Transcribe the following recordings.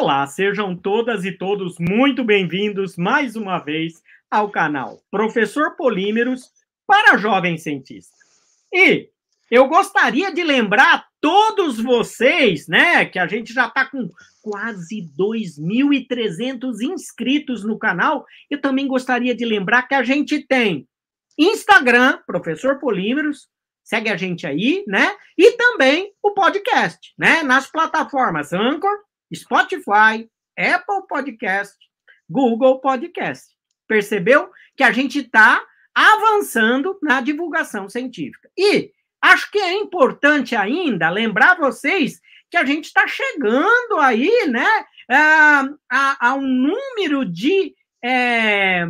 Olá, sejam todas e todos muito bem-vindos mais uma vez ao canal Professor Polímeros para Jovens Cientistas. E eu gostaria de lembrar a todos vocês, né, que a gente já está com quase 2.300 inscritos no canal. Eu também gostaria de lembrar que a gente tem Instagram, Professor Polímeros, segue a gente aí, né? E também o podcast, né? Nas plataformas Anchor, Spotify, Apple Podcast, Google Podcast. Percebeu que a gente está avançando na divulgação científica. E acho que é importante ainda lembrar vocês que a gente está chegando aí, né, a, a, a um número de é,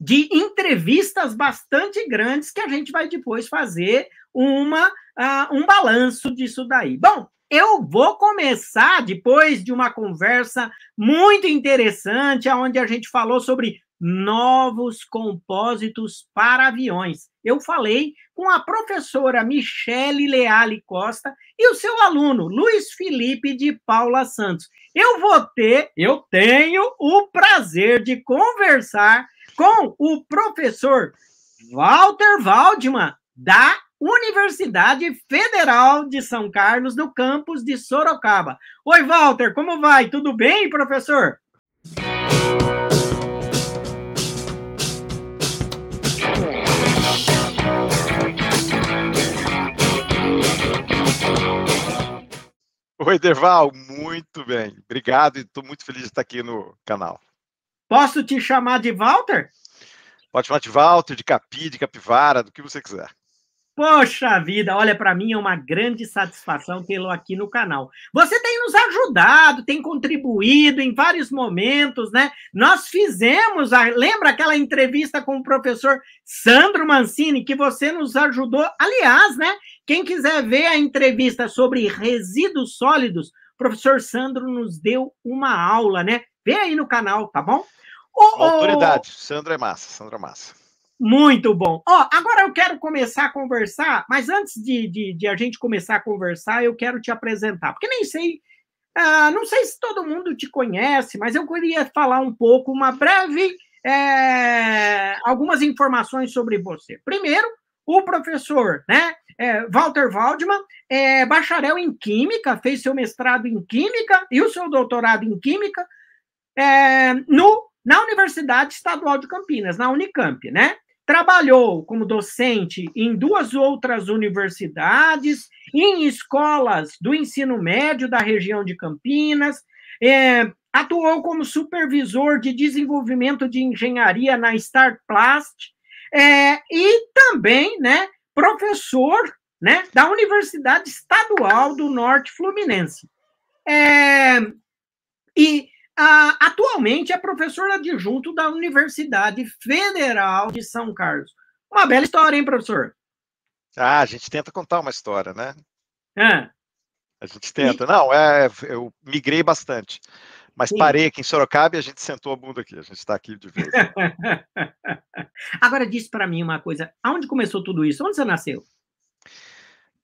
de entrevistas bastante grandes que a gente vai depois fazer uma, uh, um balanço disso daí. Bom, eu vou começar depois de uma conversa muito interessante, onde a gente falou sobre novos compósitos para aviões. Eu falei com a professora Michele Leale Costa e o seu aluno Luiz Felipe de Paula Santos. Eu vou ter, eu tenho o prazer de conversar com o professor Walter Waldman, da Universidade Federal de São Carlos, no campus de Sorocaba. Oi, Walter, como vai? Tudo bem, professor? Oi, Derval, muito bem. Obrigado e estou muito feliz de estar aqui no canal. Posso te chamar de Walter? Pode chamar de Walter, de Capi, de Capivara, do que você quiser. Poxa vida, olha, para mim é uma grande satisfação tê-lo aqui no canal. Você tem nos ajudado, tem contribuído em vários momentos, né? Nós fizemos, a, lembra aquela entrevista com o professor Sandro Mancini, que você nos ajudou? Aliás, né? Quem quiser ver a entrevista sobre resíduos sólidos, o professor Sandro nos deu uma aula, né? Vê aí no canal, tá bom? Autoridade, Sandra é massa, Sandra é massa. Muito bom. Ó, agora eu quero começar a conversar, mas antes de, de, de, a gente começar a conversar, eu quero te apresentar, porque nem sei, uh, não sei se todo mundo te conhece, mas eu queria falar um pouco, uma breve, é, algumas informações sobre você. Primeiro, o professor, né, é, Walter Waldman, é bacharel em Química, fez seu mestrado em Química e o seu doutorado em Química é, no na Universidade Estadual de Campinas, na Unicamp, né? Trabalhou como docente em duas outras universidades, em escolas do ensino médio da região de Campinas, é, atuou como supervisor de desenvolvimento de engenharia na Startplast, é, e também, né, professor, né, da Universidade Estadual do Norte Fluminense. É, e ah, atualmente é professor adjunto da Universidade Federal de São Carlos. Uma bela história, hein, professor? Ah, a gente tenta contar uma história, né? É. A gente tenta. E... Não, é, eu migrei bastante. Mas Sim. parei aqui em Sorocaba e a gente sentou a bunda aqui. A gente está aqui de vez. Agora diz para mim uma coisa. Aonde começou tudo isso? Onde você nasceu?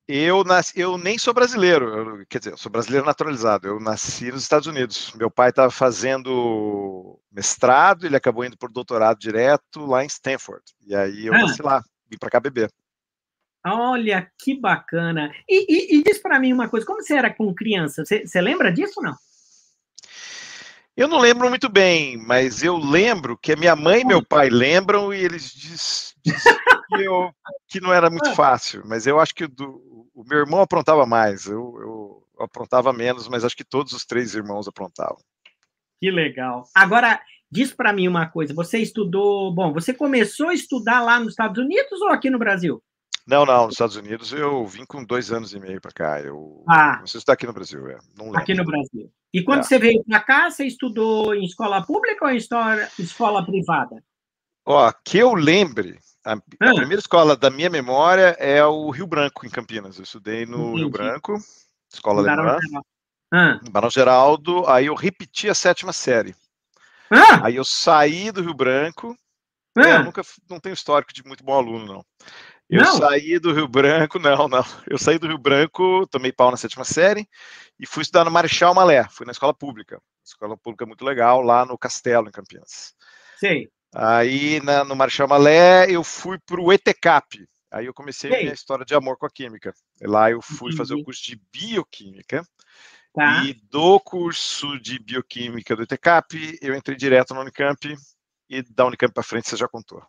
Eu, nasci, eu nem sou brasileiro, eu, quer dizer, eu sou brasileiro naturalizado. Eu nasci nos Estados Unidos. Meu pai estava fazendo mestrado, ele acabou indo por doutorado direto lá em Stanford. E aí eu ah. nasci lá, vim para cá beber. Olha que bacana. E, e, e diz para mim uma coisa: como você era com criança? Você, você lembra disso ou não? Eu não lembro muito bem, mas eu lembro que a minha mãe e meu pai lembram e eles dizem diz que, que não era muito fácil. Mas eu acho que do, o meu irmão aprontava mais, eu, eu aprontava menos, mas acho que todos os três irmãos aprontavam. Que legal. Agora, diz para mim uma coisa: você estudou. Bom, você começou a estudar lá nos Estados Unidos ou aqui no Brasil? Não, não, nos Estados Unidos eu vim com dois anos e meio para cá. Eu ah, você está aqui no Brasil, é? Não lembro. Aqui no Brasil. E quando é. você veio para cá, você estudou em escola pública ou em escola, escola privada? Ó, que eu lembre, a, a ah. primeira escola da minha memória é o Rio Branco, em Campinas. Eu estudei no Entendi. Rio Branco, escola alemã. Ah. Barão Geraldo, aí eu repeti a sétima série. Ah. Aí eu saí do Rio Branco. É, ah. É, eu nunca não tenho histórico de muito bom aluno, não. Eu não. saí do Rio Branco, não, não. Eu saí do Rio Branco, tomei pau na sétima série e fui estudar no Marechal Malé, fui na escola pública. Escola pública muito legal, lá no Castelo, em Campinas. Sim. Aí na, no Marechal Malé eu fui para o ETCAP. Aí eu comecei a minha história de amor com a química. Lá eu fui fazer o curso de bioquímica. Tá. E do curso de bioquímica do ETCAP, eu entrei direto na Unicamp e da Unicamp para frente você já contou.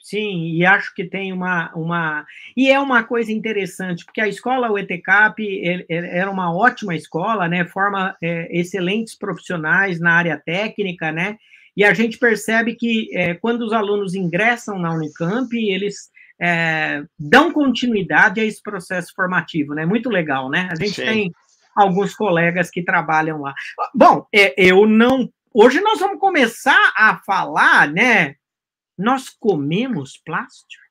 Sim, e acho que tem uma, uma. E é uma coisa interessante, porque a escola UETCAP era uma ótima escola, né? Forma é, excelentes profissionais na área técnica, né? E a gente percebe que é, quando os alunos ingressam na Unicamp, eles é, dão continuidade a esse processo formativo, né? Muito legal, né? A gente Sim. tem alguns colegas que trabalham lá. Bom, é, eu não. Hoje nós vamos começar a falar, né? Nós comemos plástico?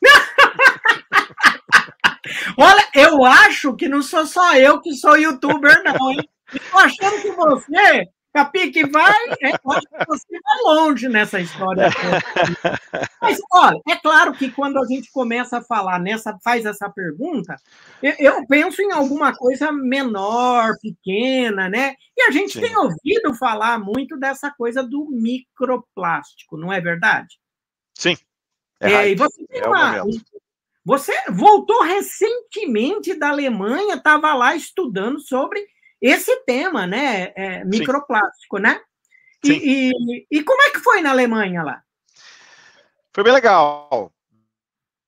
Olha, eu acho que não sou só eu que sou youtuber, não, hein? Estou achando que você Capi, que vai, é, você vai longe nessa história. Mas, olha, é claro que quando a gente começa a falar nessa, faz essa pergunta, eu, eu penso em alguma coisa menor, pequena, né? E a gente Sim. tem ouvido falar muito dessa coisa do microplástico, não é verdade? Sim. É, é e você tem é uma, você voltou recentemente da Alemanha, estava lá estudando sobre esse tema, né? É, microplástico, Sim. né? E, e, e, como é que foi na Alemanha lá? Foi bem legal.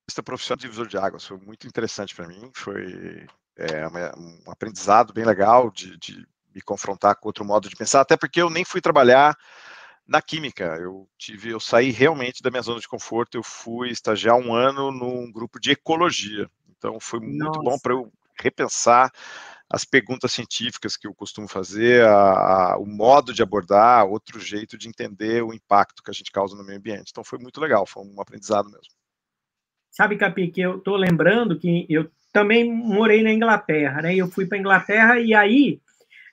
Essa profissão de divisor de águas foi muito interessante para mim. Foi é, um aprendizado bem legal de, de me confrontar com outro modo de pensar, até porque eu nem fui trabalhar na química. Eu tive, eu saí realmente da minha zona de conforto. Eu fui estagiar um ano num grupo de ecologia. Então foi muito Nossa. bom para eu repensar as perguntas científicas que eu costumo fazer, a, a, o modo de abordar, outro jeito de entender o impacto que a gente causa no meio ambiente. Então foi muito legal, foi um aprendizado mesmo. Sabe, Capi, que eu estou lembrando que eu também morei na Inglaterra, né? Eu fui para a Inglaterra e aí,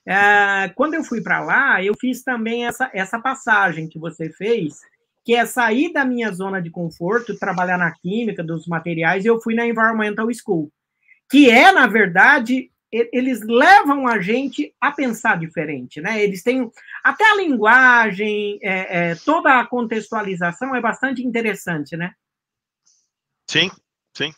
é, quando eu fui para lá, eu fiz também essa, essa passagem que você fez, que é sair da minha zona de conforto, trabalhar na química, dos materiais, e eu fui na Environmental School, que é, na verdade, eles levam a gente a pensar diferente, né? Eles têm até a linguagem, é, é, toda a contextualização é bastante interessante, né? Sim, sim,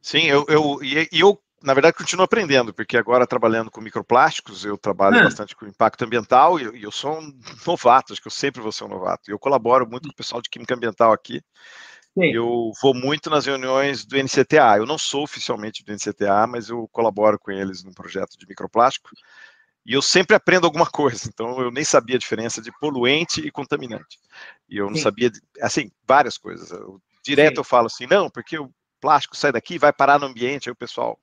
sim. Eu, eu e eu na verdade continuo aprendendo, porque agora trabalhando com microplásticos eu trabalho ah. bastante com impacto ambiental e eu, eu sou um novato, acho que eu sempre vou ser um novato. Eu colaboro muito com o pessoal de química ambiental aqui. Sim. Eu vou muito nas reuniões do NCTA. Eu não sou oficialmente do NCTA, mas eu colaboro com eles num projeto de microplástico. E eu sempre aprendo alguma coisa. Então, eu nem sabia a diferença de poluente e contaminante. E eu não Sim. sabia, assim, várias coisas. Eu, direto Sim. eu falo assim, não, porque o plástico sai daqui vai parar no ambiente. Aí o pessoal,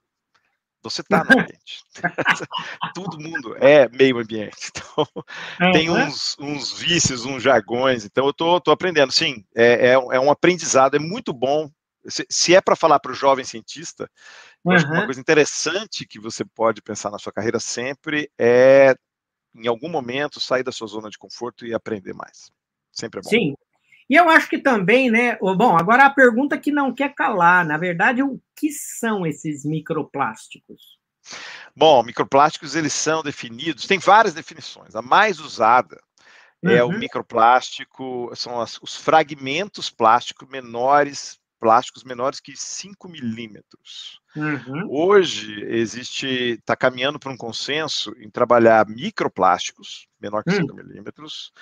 você está no ambiente. Todo mundo é meio ambiente. Então, é, tem né? uns, uns vícios, uns jargões. Então, eu estou aprendendo. Sim, é, é, é, um aprendizado. É muito bom. Se, se é para falar para o jovem cientista, uhum. acho que uma coisa interessante que você pode pensar na sua carreira sempre é, em algum momento, sair da sua zona de conforto e aprender mais. Sempre é bom. Sim, e eu acho que também, né? Bom, agora a pergunta que não quer calar, na verdade, o que são esses microplásticos? Bom, microplásticos eles são definidos, tem várias definições. A mais usada é o uhum. microplástico, são as, os fragmentos plásticos menores, plásticos menores que 5 milímetros. Uhum. Hoje existe, está caminhando para um consenso em trabalhar microplásticos, menor que 5 uhum. milímetros,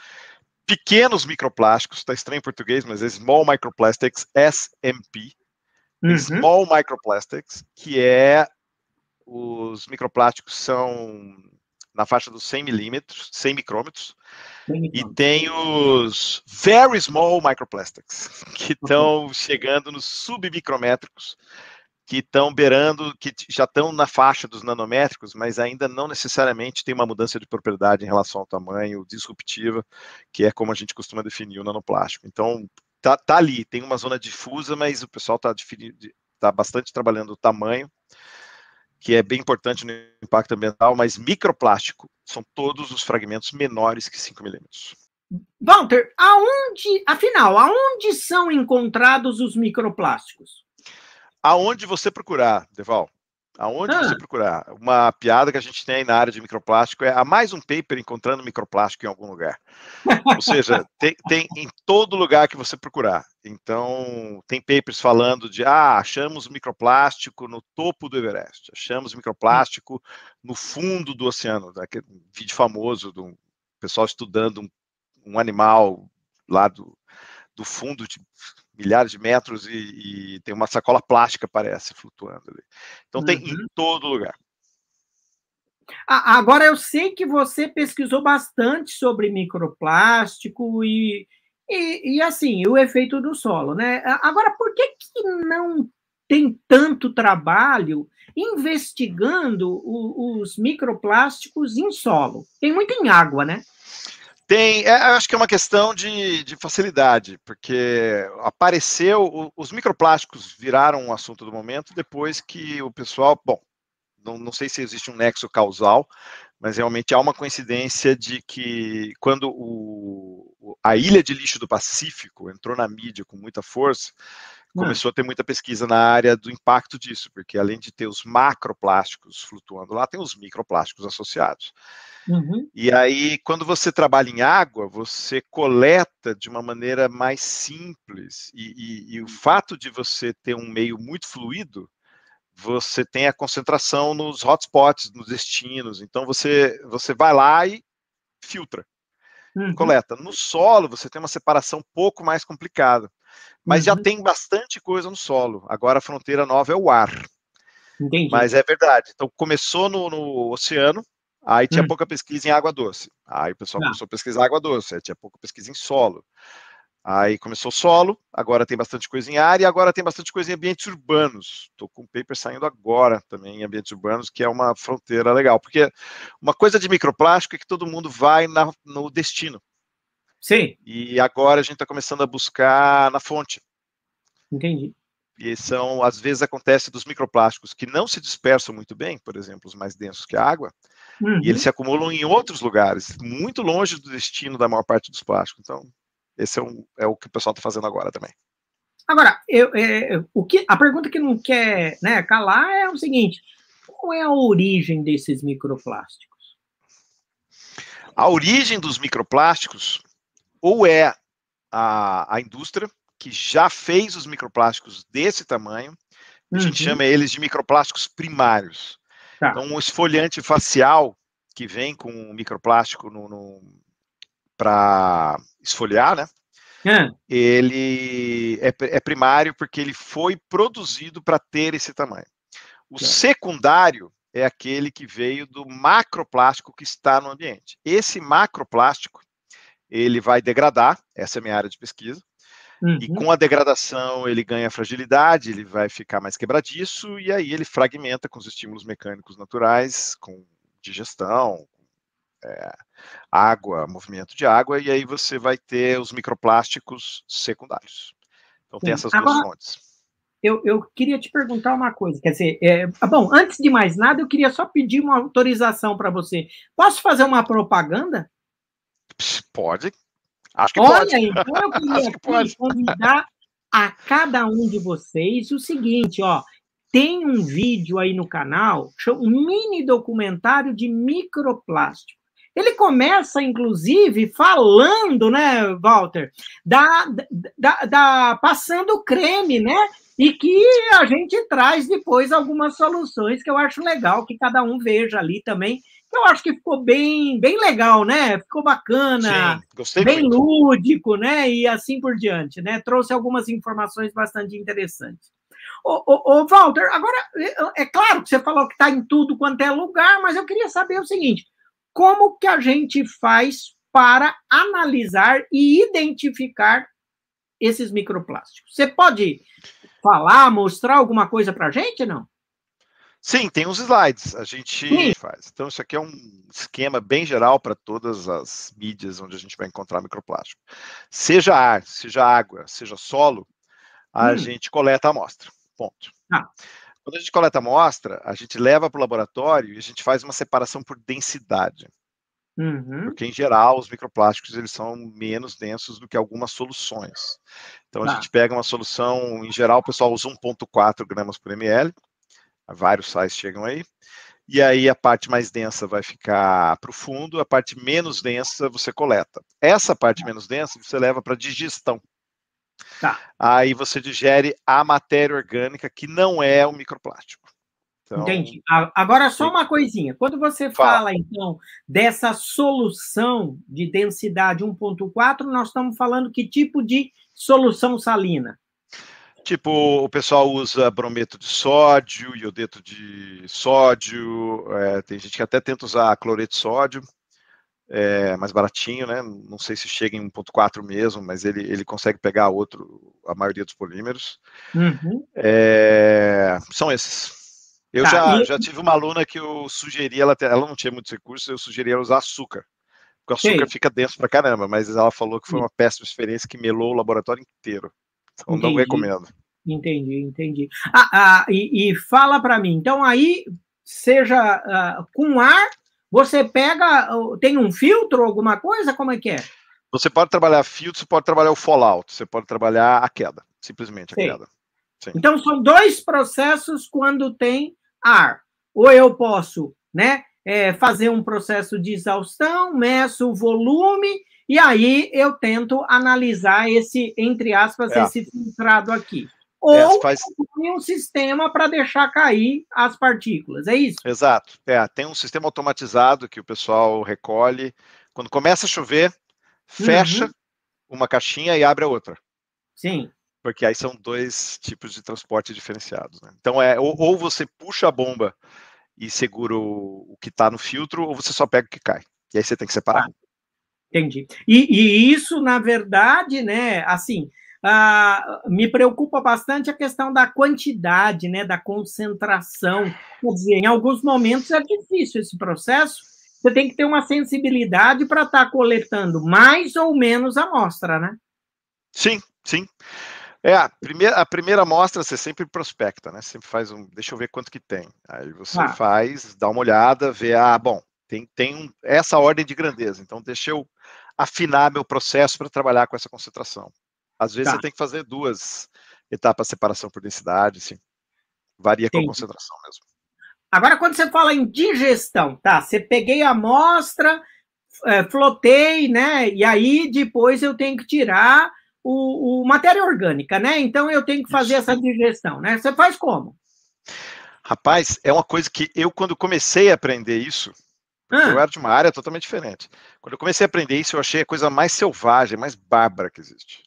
pequenos microplásticos, está estranho em português, mas é Small Microplastics, SMP, uhum. Small Microplastics, que é os microplásticos são na faixa dos 100 milímetros, 100 micrômetros, e tem os Very Small Microplastics, que estão uhum. chegando nos submicrométricos, que estão beirando, que já estão na faixa dos nanométricos, mas ainda não necessariamente tem uma mudança de propriedade em relação ao tamanho disruptiva, que é como a gente costuma definir o nanoplástico. Então, tá, tá ali, tem uma zona difusa, mas o pessoal está tá bastante trabalhando o tamanho, que é bem importante no impacto ambiental, mas microplástico são todos os fragmentos menores que 5 milímetros. Walter, aonde, afinal, aonde são encontrados os microplásticos? Aonde você procurar, Deval. Aonde ah. você procurar. Uma piada que a gente tem na área de microplástico é há mais um paper encontrando microplástico em algum lugar. Ou seja, tem, tem, em todo lugar que você procurar. Então, tem papers falando de, ah, achamos microplástico no topo do Everest, achamos microplástico no fundo do oceano, daquele vídeo famoso do pessoal estudando um, um animal lá do, do fundo de milhares de metros e, e, tem uma sacola plástica, parece, flutuando ali. Então uhum. tem em uhum. todo lugar. Agora, eu sei que você pesquisou bastante sobre microplástico e, e, e, assim, o efeito do solo, né? Agora, por que, que não tem tanto trabalho investigando o, os microplásticos em solo? Tem muito em água, né? Tem, é, acho que é uma questão de, de facilidade, porque apareceu, os microplásticos viraram um assunto do momento depois que o pessoal, bom, não, não sei se existe um nexo causal, mas realmente há uma coincidência de que quando o, a ilha de lixo do Pacífico entrou na mídia com muita força. Começou a ter muita pesquisa na área do impacto disso, porque além de ter os macroplásticos flutuando lá, tem os microplásticos associados. Uhum. E aí, quando você trabalha em água, você coleta de uma maneira mais simples. E, e, e, o fato de você ter um meio muito fluido, você tem a concentração nos hotspots, nos destinos. Então, você, você vai lá e filtra, uhum. coleta. No solo, você tem uma separação um pouco mais complicada. Mas uhum. já tem bastante coisa no solo. Agora, a fronteira nova é o ar. Entendi. Mas é verdade. Então, começou no, no oceano, Aí tinha hum. pouca pesquisa em água doce. Aí o pessoal ah. começou a pesquisar água doce, aí tinha pouca pesquisa em solo. Aí começou solo, agora tem bastante coisa em área e agora tem bastante coisa em ambientes urbanos. Estou com um paper saindo agora também em ambientes urbanos, que é uma fronteira legal. Porque uma coisa de microplástico é que todo mundo vai na, no destino. Sim. E agora a gente está começando a buscar na fonte. Entendi. E são, às vezes acontece dos microplásticos que não se dispersam muito bem, por exemplo, os mais densos que a água, uhum. e eles se acumulam em outros lugares, muito longe do destino da maior parte dos plásticos. Então, esse é, um, é o que o pessoal está fazendo agora também. Agora, eu, é, o que, a pergunta que não quer né, calar é o seguinte: qual é a origem desses microplásticos? A origem dos microplásticos ou é a, a indústria que já fez os microplásticos desse tamanho, a uhum. gente chama eles de microplásticos primários. Tá. Então, o esfoliante facial que vem com o microplástico no, no para esfoliar, né? É. Ele é, é, primário porque ele foi produzido para ter esse tamanho. O é. secundário é aquele que veio do macroplástico que está no ambiente. Esse macroplástico, ele vai degradar, essa é a minha área de pesquisa, Uhum. E com a degradação ele ganha fragilidade, ele vai ficar mais quebradiço, e aí ele fragmenta com os estímulos mecânicos naturais, com digestão, é, água, movimento de água, e aí você vai ter os microplásticos secundários. Então Sim. tem essas Agora, duas fontes. Eu, eu, queria te perguntar uma coisa, quer dizer, é, bom, antes de mais nada, eu queria só pedir uma autorização para você. Posso fazer uma propaganda? Pode, Acho que Olha, pode. então eu queria que pode. convidar a cada um de vocês o seguinte, ó. Tem um vídeo aí no canal, um mini documentário de microplástico. Ele começa, inclusive, falando, né, Walter, da, da, da passando creme, né? E que a gente traz depois algumas soluções que eu acho legal que cada um veja ali também eu acho que ficou bem, bem legal, né? Ficou bacana, Sim, gostei bem muito. lúdico, né? E assim por diante, né? Trouxe algumas informações bastante interessantes. Ô, ô, ô Walter, agora, é, é claro que você falou que está em tudo quanto é lugar, mas eu queria saber o seguinte: como que a gente faz para analisar e identificar esses microplásticos? Você pode falar, mostrar alguma coisa para a gente, não? Sim, tem uns slides, a gente Sim. faz. Então, isso aqui é um esquema bem geral para todas as mídias onde a gente vai encontrar microplástico. Seja ar, seja água, seja solo, a hum. gente coleta a amostra. Ponto. Ah. Quando a gente coleta a amostra, a gente leva para o laboratório e a gente faz uma separação por densidade. Uhum. Porque, em geral, os microplásticos eles são menos densos do que algumas soluções. Então, tá. a gente pega uma solução, em geral, o pessoal usa 1,4 gramas por ml, vários sais chegam aí, e aí a parte mais densa vai ficar para o fundo, a parte menos densa você coleta. Essa parte menos densa você leva para digestão. Tá. Aí você digere a matéria orgânica que não é o microplástico. Então, Entendi. Agora, só uma coisinha. Quando você fala, fala então, dessa solução de densidade 1,4, nós estamos falando que tipo de solução salina? Tipo, o pessoal usa brometo de sódio, iodeto de sódio, é, tem gente que até tenta usar cloreto de sódio, é mais baratinho, né? Não sei se chega em 1.4 mesmo, mas ele, ele consegue pegar outro, a maioria dos polímeros. Uhum. É, são esses. Eu tá, já, e... já tive uma aluna que eu sugeri, ela, ela não tinha muitos recursos, eu sugeri ela usar açúcar. Porque o açúcar Sim. fica denso pra caramba, mas ela falou que foi uma péssima experiência que melou o laboratório inteiro. Então entendi. não recomendo. Entendi, entendi. Ah, ah e, e fala para mim, então aí, seja uh, com ar, você pega, tem um filtro, alguma coisa? Como é que é? Você pode trabalhar filtro, você pode trabalhar o fallout, você pode trabalhar a queda, simplesmente a Sim. queda. Sim. Então são dois processos quando tem ar. Ou eu posso, né, é, fazer um processo de exaustão, meço o volume e aí eu tento analisar esse, entre aspas, é. esse filtrado aqui. É, Ou é, faz... um sistema para deixar cair as partículas, é isso? Exato. É, tem um sistema automatizado que o pessoal recolhe. Quando começa a chover, fecha uhum. uma caixinha e abre a outra. Sim. Porque aí são dois tipos de transporte diferenciados. Né? Então é ou, ou, você puxa a bomba e segura o, o que está no filtro, ou você só pega o que cai. E aí você tem que separar. Ah, entendi. E, e, isso, na verdade, né, assim, ah, me preocupa bastante a questão da quantidade, né, da concentração. Quer dizer, em alguns momentos é difícil esse processo, você tem que ter uma sensibilidade para estar tá coletando mais ou menos amostra, né? Sim, sim. É, a primeira, a primeira amostra você sempre prospecta, né? Sempre faz um. Deixa eu ver quanto que tem. Aí você ah. faz, dá uma olhada, vê, ah, bom, tem, tem um, essa ordem de grandeza. Então, deixa eu afinar meu processo para trabalhar com essa concentração. Às vezes tá. você tem que fazer duas etapas de separação por densidade, sim. Varia Entendi. com a concentração mesmo. Agora, quando você fala em digestão, tá? Você peguei a amostra, é, flotei, né? E aí depois eu tenho que tirar o, o, matéria orgânica, né? Então eu tenho que fazer essa digestão, né? Você faz como? Rapaz, é uma coisa que eu, quando comecei a aprender isso, ah. eu era de uma área totalmente diferente. Quando eu comecei a aprender isso, eu achei a coisa mais selvagem, mais bárbara que existe.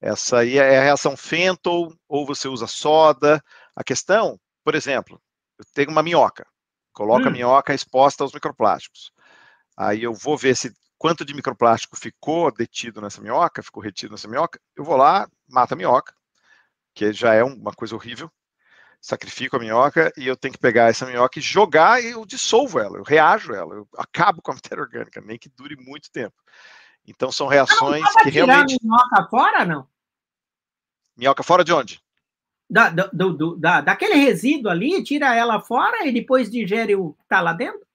Essa aí é a reação Fenton, ou você usa soda. A questão, por exemplo, eu tenho uma minhoca, coloco hum. a minhoca exposta aos microplásticos. Aí eu vou ver se quanto de microplástico ficou detido nessa minhoca, ficou retido nessa minhoca, eu vou lá, mato a minhoca, que já é uma coisa horrível, sacrifico a minhoca e eu tenho que pegar essa minhoca e jogar e eu dissolvo ela, eu reajo ela, eu acabo com a matéria orgânica, nem que dure muito tempo. Então são reações não, que realmente. minhoca fora, não? Minhoca fora de onde? Da, do, do, da, daquele resíduo ali, tira ela fora e depois digere o que está lá dentro?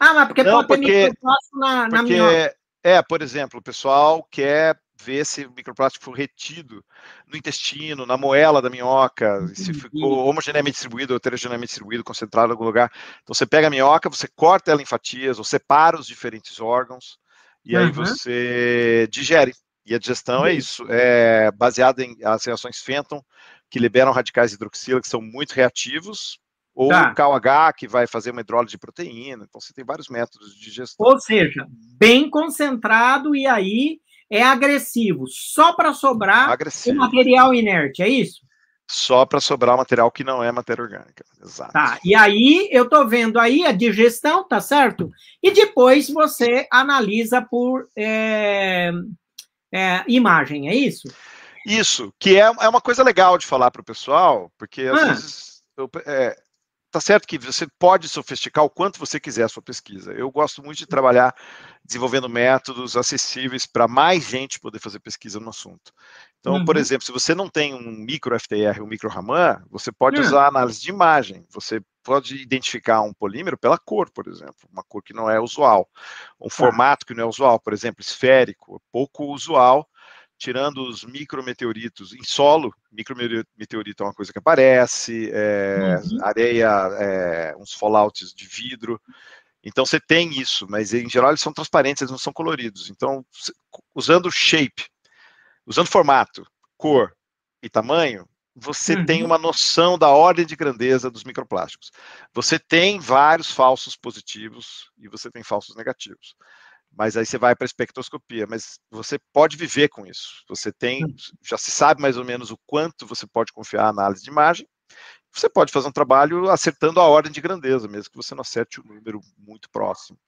Ah, mas porque não, pode porque, ter microplástico na, na porque, minhoca. É, por exemplo, o pessoal quer ver se o microplástico foi retido no intestino, na moela da minhoca, se ficou homogeneamente distribuído ou heterogeneamente distribuído, concentrado em algum lugar. Então você pega a minhoca, você corta ela em fatias, ou separa os diferentes órgãos, e uhum. aí você digere. E a digestão é isso, é baseada em as reações Fenton, que liberam radicais hidroxila, que são muito reativos, ou tá. o KOH, que vai fazer uma hidrólise de proteína. Então, você tem vários métodos de digestão. Ou seja, bem concentrado e aí é agressivo, só para sobrar agressivo. o material inerte, é isso? Só para sobrar material que não é matéria orgânica. Exato. Tá, e aí eu estou vendo aí a digestão, tá certo? E depois você analisa por é, é, imagem, é isso? Isso, que é, é uma coisa legal de falar para o pessoal, porque às ah. vezes eu, é, tá certo que você pode sofisticar o quanto você quiser a sua pesquisa. Eu gosto muito de trabalhar desenvolvendo métodos acessíveis para mais gente poder fazer pesquisa no assunto. Então, uhum. por exemplo, se você não tem um micro FTR, um micro Raman, você pode uhum. usar análise de imagem. Você pode identificar um polímero pela cor, por exemplo, uma cor que não é usual, um tá. formato que não é usual, por exemplo, esférico, pouco usual tirando os micrometeoritos em solo, micrometeorito é uma coisa que aparece, é, uhum. areia, é, uns fallouts de vidro. Então você tem isso, mas em geral eles são transparentes, eles não são coloridos. Então, usando shape, usando formato, cor e tamanho, você uhum. tem uma noção da ordem de grandeza dos microplásticos. Você tem vários falsos positivos e você tem falsos negativos mas aí você vai para a espectroscopia, mas você pode viver com isso. Você tem, hum. já se sabe mais ou menos o quanto você pode confiar na análise de imagem. Você pode fazer um trabalho acertando a ordem de grandeza, mesmo que você não acerte um número muito próximo.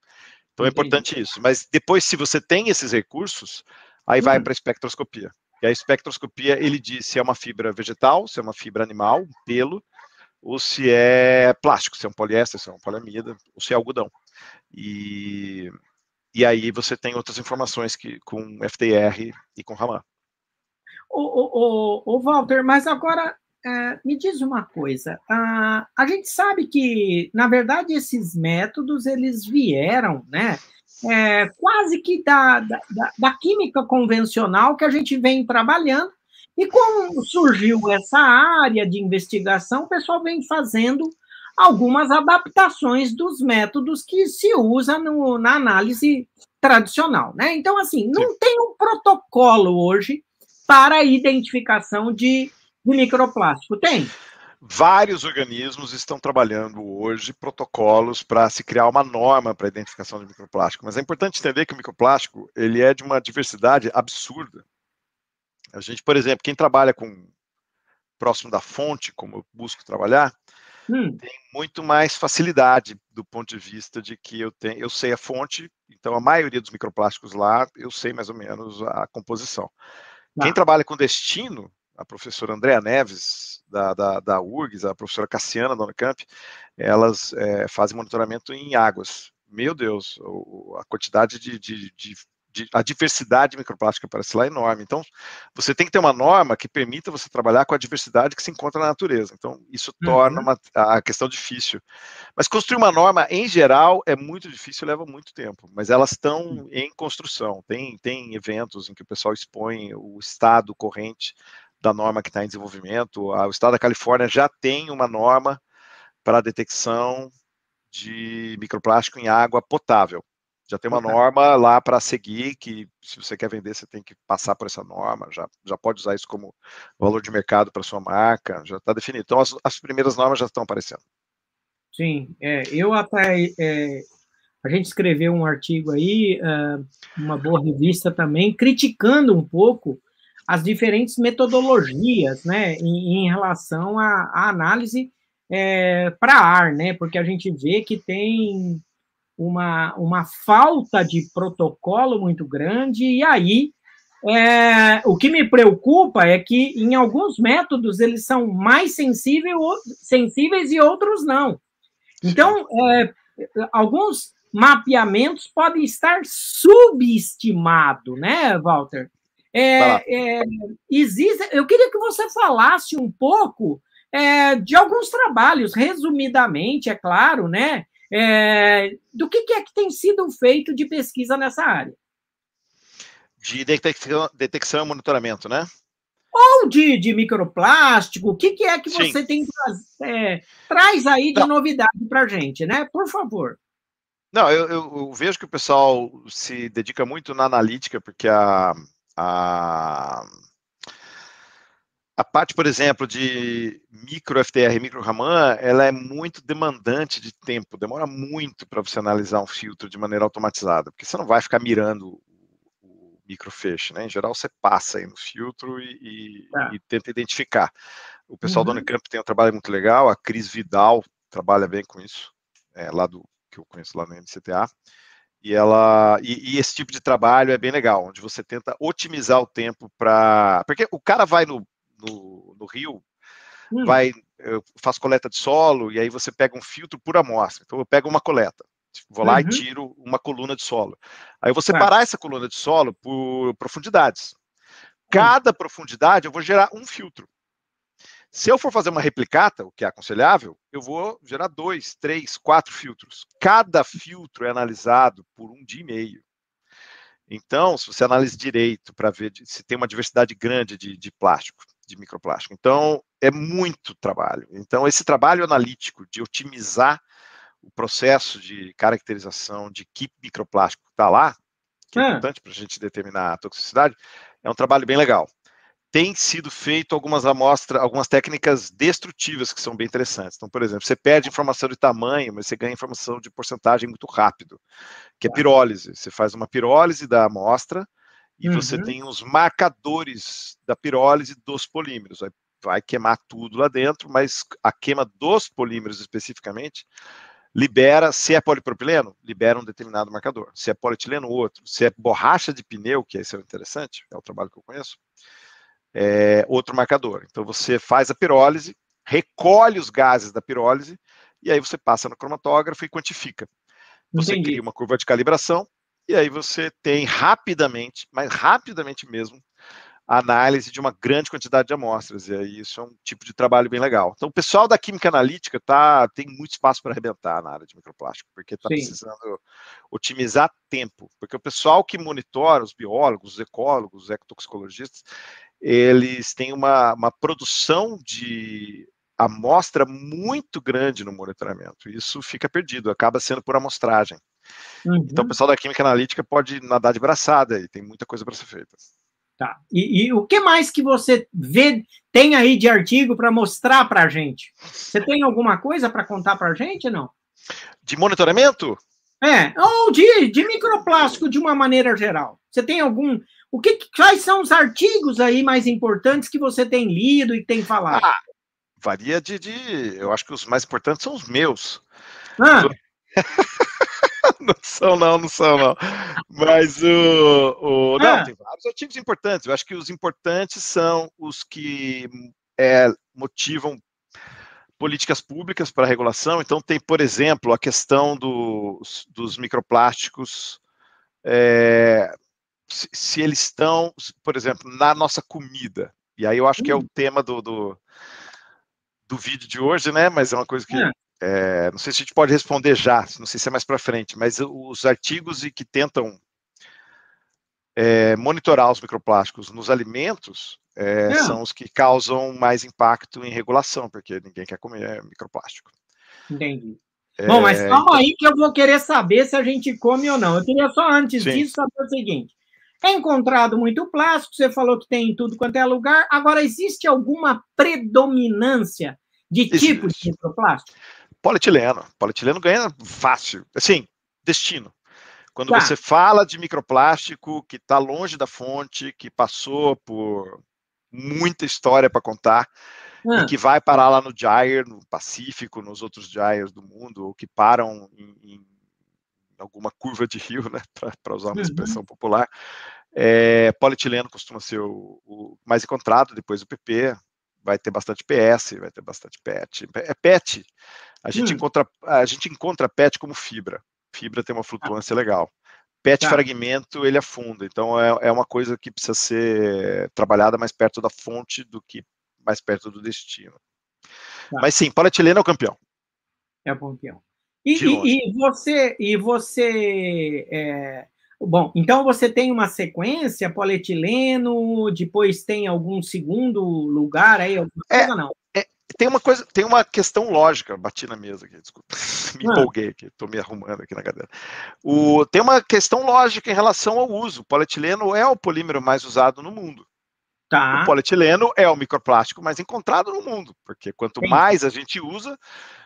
Então é importante isso. Mas depois, se você tem esses recursos, aí vai uhum. para a espectroscopia. E a espectroscopia, ele diz se é uma fibra vegetal, se é uma fibra animal, um pelo, ou se é plástico, se é um poliéster, se é um poliamida, ou se é algodão. E e aí você tem outras informações que com FDR e com Raman. O Walter, mas agora é, me diz uma coisa. A, a gente sabe que, na verdade, esses métodos eles vieram, né? É, quase que da, da, da química convencional que a gente vem trabalhando. E como surgiu essa área de investigação, o pessoal vem fazendo algumas adaptações dos métodos que se usa no, na análise tradicional, né? Então, assim, não tem um protocolo hoje para a identificação de, de microplástico, tem? Vários organismos estão trabalhando hoje protocolos para se criar uma norma para a identificação de microplástico, mas é importante entender que o microplástico ele é de uma diversidade absurda. A gente, por exemplo, quem trabalha com próximo da fonte, como eu busco trabalhar, hum. tem muito mais facilidade do ponto de vista de que eu tenho, eu sei a fonte, então a maioria dos microplásticos lá eu sei mais ou menos a composição. Ah. Quem trabalha com destino, a professora Andréa Neves, da, da, da URGS, a professora Cassiana da Unicamp, elas é, fazem monitoramento em águas. Meu Deus, a quantidade de, de, de a diversidade microplástica aparece lá enorme. Então, você tem que ter uma norma que permita você trabalhar com a diversidade que se encontra na natureza. Então, isso torna uhum. uma, a questão difícil. Mas construir uma norma, em geral, é muito difícil, leva muito tempo. Mas elas estão uhum. em construção. Tem, tem eventos em que o pessoal expõe o estado corrente da norma que está em desenvolvimento. O estado da Califórnia já tem uma norma para a detecção de microplástico em água potável já tem uma norma lá para seguir, que se você quer vender, você tem que passar por essa norma, já, já pode usar isso como valor de mercado para sua marca, já está definido. Então, as, as, primeiras normas já estão aparecendo. Sim, é, eu até. É, a gente escreveu um artigo aí, uh, uma boa revista também, criticando um pouco as diferentes metodologias, né, em, em relação à, à análise é, para ar, né, porque a gente vê que tem uma, uma falta de protocolo muito grande, e aí é, o que me preocupa é que em alguns métodos eles são mais sensível, sensíveis e outros não. Então, é, alguns mapeamentos podem estar subestimados, né, Walter? É, é, existe, eu queria que você falasse um pouco é, de alguns trabalhos, resumidamente, é claro, né? É, do que, que, é que tem sido feito de pesquisa nessa área? De detecção, detecção e monitoramento, né? Ou de, de microplástico, o que, que é que Sim. você tem é, traz aí de Não. novidade para a gente, né? Por favor. Não, eu, eu, eu, vejo que o pessoal se dedica muito na analítica, porque a, a a parte, por exemplo, de micro FTR, micro Raman, ela é muito demandante de tempo, demora muito para você analisar um filtro de maneira automatizada, porque você não vai ficar mirando o microfeixe, né? Em geral, você passa aí no filtro e, e, é. e tenta identificar. O pessoal uhum. do Unicamp tem um trabalho muito legal, a Cris Vidal trabalha bem com isso, é, lá do que eu conheço lá no MCTA. E ela e, e, esse tipo de trabalho é bem legal, onde você tenta otimizar o tempo para porque o cara vai no no, no Rio hum. vai, eu faço coleta de solo, e aí você pega um filtro por amostra. Então, eu pego uma coleta, vou lá uhum. e tiro uma coluna de solo. Aí eu vou separar essa coluna de solo por profundidades. Cada hum. profundidade eu vou gerar um filtro. Se eu for fazer uma replicata, o que é aconselhável, eu vou gerar dois, três, quatro filtros. Cada filtro é analisado por um dia e meio. Então, se você analisa direito para ver se tem uma diversidade grande de, de plástico, de microplástico. Então, é muito trabalho. Então, esse trabalho analítico de otimizar o processo de caracterização de que microplástico está lá, que é, é importante para a gente determinar a toxicidade, é um trabalho bem legal tem sido feito algumas amostras, algumas técnicas destrutivas que são bem interessantes. Então, por exemplo, você perde informação de tamanho, mas você ganha informação de porcentagem muito rápido, que é tá. pirólise. Você faz uma pirólise da amostra e uhum. você tem os marcadores da pirólise dos polímeros. Vai, vai queimar tudo lá dentro, mas a queima dos polímeros especificamente libera, se é polipropileno, libera um determinado marcador. Se é polietileno, outro. Se é borracha de pneu, que esse é interessante, é o trabalho que eu conheço, é, outro marcador. Então você faz a pirólise, recolhe os gases da pirólise e aí você passa no cromatógrafo e quantifica. Você Entendi. cria uma curva de calibração e aí você tem rapidamente, mas rapidamente mesmo, a análise de uma grande quantidade de amostras. E aí isso é um tipo de trabalho bem legal. Então o pessoal da química analítica tá, tem muito espaço para arrebentar na área de microplástico, porque está precisando otimizar tempo. Porque o pessoal que monitora, os biólogos, os ecólogos, os ecotoxicologistas, eles têm uma, uma produção de amostra muito grande no monitoramento. Isso fica perdido, acaba sendo por amostragem. Uhum. Então, o pessoal da química analítica pode nadar de braçada e tem muita coisa para ser feita. Tá. E, e, o que mais que você vê, tem aí de artigo para mostrar para a gente? Você tem alguma coisa para contar para a gente, não? De monitoramento? É, ou de, de microplástico de uma maneira geral. Você tem algum, o que, quais são os artigos aí mais importantes que você tem lido e tem falado? Ah, varia de, de, Eu acho que os mais importantes são os meus. Ah. não são, não, não são, não. Mas o. o não, ah. tem vários artigos importantes. Eu acho que os importantes são os que é, motivam políticas públicas para regulação. Então, tem, por exemplo, a questão dos, dos microplásticos. É, se, se, eles estão, por exemplo, na nossa comida. E aí eu acho que é o hum. tema do, do, do vídeo de hoje, né? Mas é uma coisa que é. É, não sei se a gente pode responder já, não sei se é mais para frente, mas os artigos que tentam é, monitorar os microplásticos nos alimentos é, é. são os que causam mais impacto em regulação, porque ninguém quer comer microplástico. Entendi. É, Bom, mas calma aí que eu vou querer saber se a gente come ou não. Eu queria só antes Sim. disso saber o seguinte: é encontrado muito plástico, você falou que tem em tudo quanto é lugar. Agora, existe alguma predominância de existe. tipo de microplástico? Polietileno. Polietileno ganha fácil. Assim, destino. Quando tá. você fala de microplástico que está longe da fonte, que passou por muita história para contar, ah. e que vai parar lá no Gyre, no Pacífico, nos outros Gyres do mundo, ou que param em, em alguma curva de rio, né, para usar uma uhum. expressão popular. É, polietileno costuma ser o, o, mais encontrado, depois o PP, vai ter bastante PS, vai ter bastante PET. É PET, a gente, hum. encontra, a gente encontra PET como fibra. Fibra tem uma flutuância ah. legal. PET tá. fragmento, ele afunda. Então, é, é uma coisa que precisa ser trabalhada mais perto da fonte do que mais perto do destino. Tá. Mas sim, polietileno é o campeão. É o campeão. E, e, e você, e você é, bom, então você tem uma sequência polietileno, depois tem algum segundo lugar aí, alguma é, coisa, não? É, tem uma coisa, tem uma questão lógica, bati na mesa aqui, desculpa, me ah. empolguei aqui, estou me arrumando aqui na cadeira. O, tem uma questão lógica em relação ao uso. O polietileno é o polímero mais usado no mundo. Tá. O polietileno é o microplástico mais encontrado no mundo, porque quanto Sim. mais a gente usa,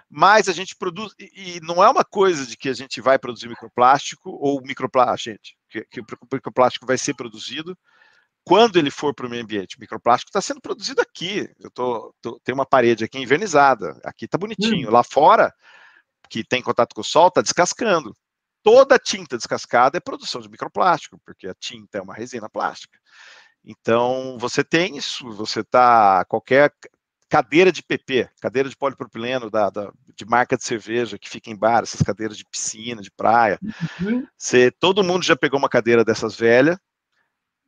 mais a gente produz. E, não é uma coisa de que a gente vai produzir microplástico ou microplástico, gente, que, que o microplástico vai ser produzido quando ele for para o meio ambiente. O microplástico está sendo produzido aqui. Eu tô, tô, tem uma parede aqui envernizada, aqui está bonitinho. Hum. Lá fora, que tem contato com o sol, está descascando. Toda tinta descascada é produção de microplástico, porque a tinta é uma resina plástica. Então, você tem isso, você está. Qualquer cadeira de PP, cadeira de polipropileno da, da, de marca de cerveja que fica em bar, essas cadeiras de piscina, de praia. Uhum. Você, todo mundo já pegou uma cadeira dessas velhas,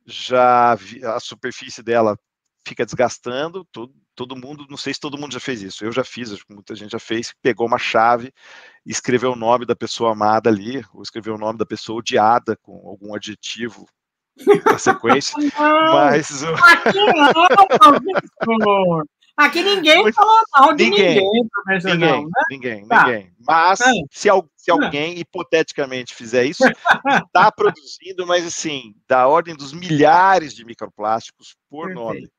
já vi, a superfície dela fica desgastando, todo, todo mundo, não sei se todo mundo já fez isso, eu já fiz, muita gente já fez, pegou uma chave, escreveu o nome da pessoa amada ali, ou escreveu o nome da pessoa odiada com algum adjetivo na sequência, mas... Aqui não, Aqui ninguém falou mal de ninguém, ninguém professor. Ninguém, né? ninguém, tá. ninguém. Mas é. se, se, alguém, hipoteticamente, fizer isso, está produzindo, mas assim, da ordem dos milhares de microplásticos por Perfeito. nome.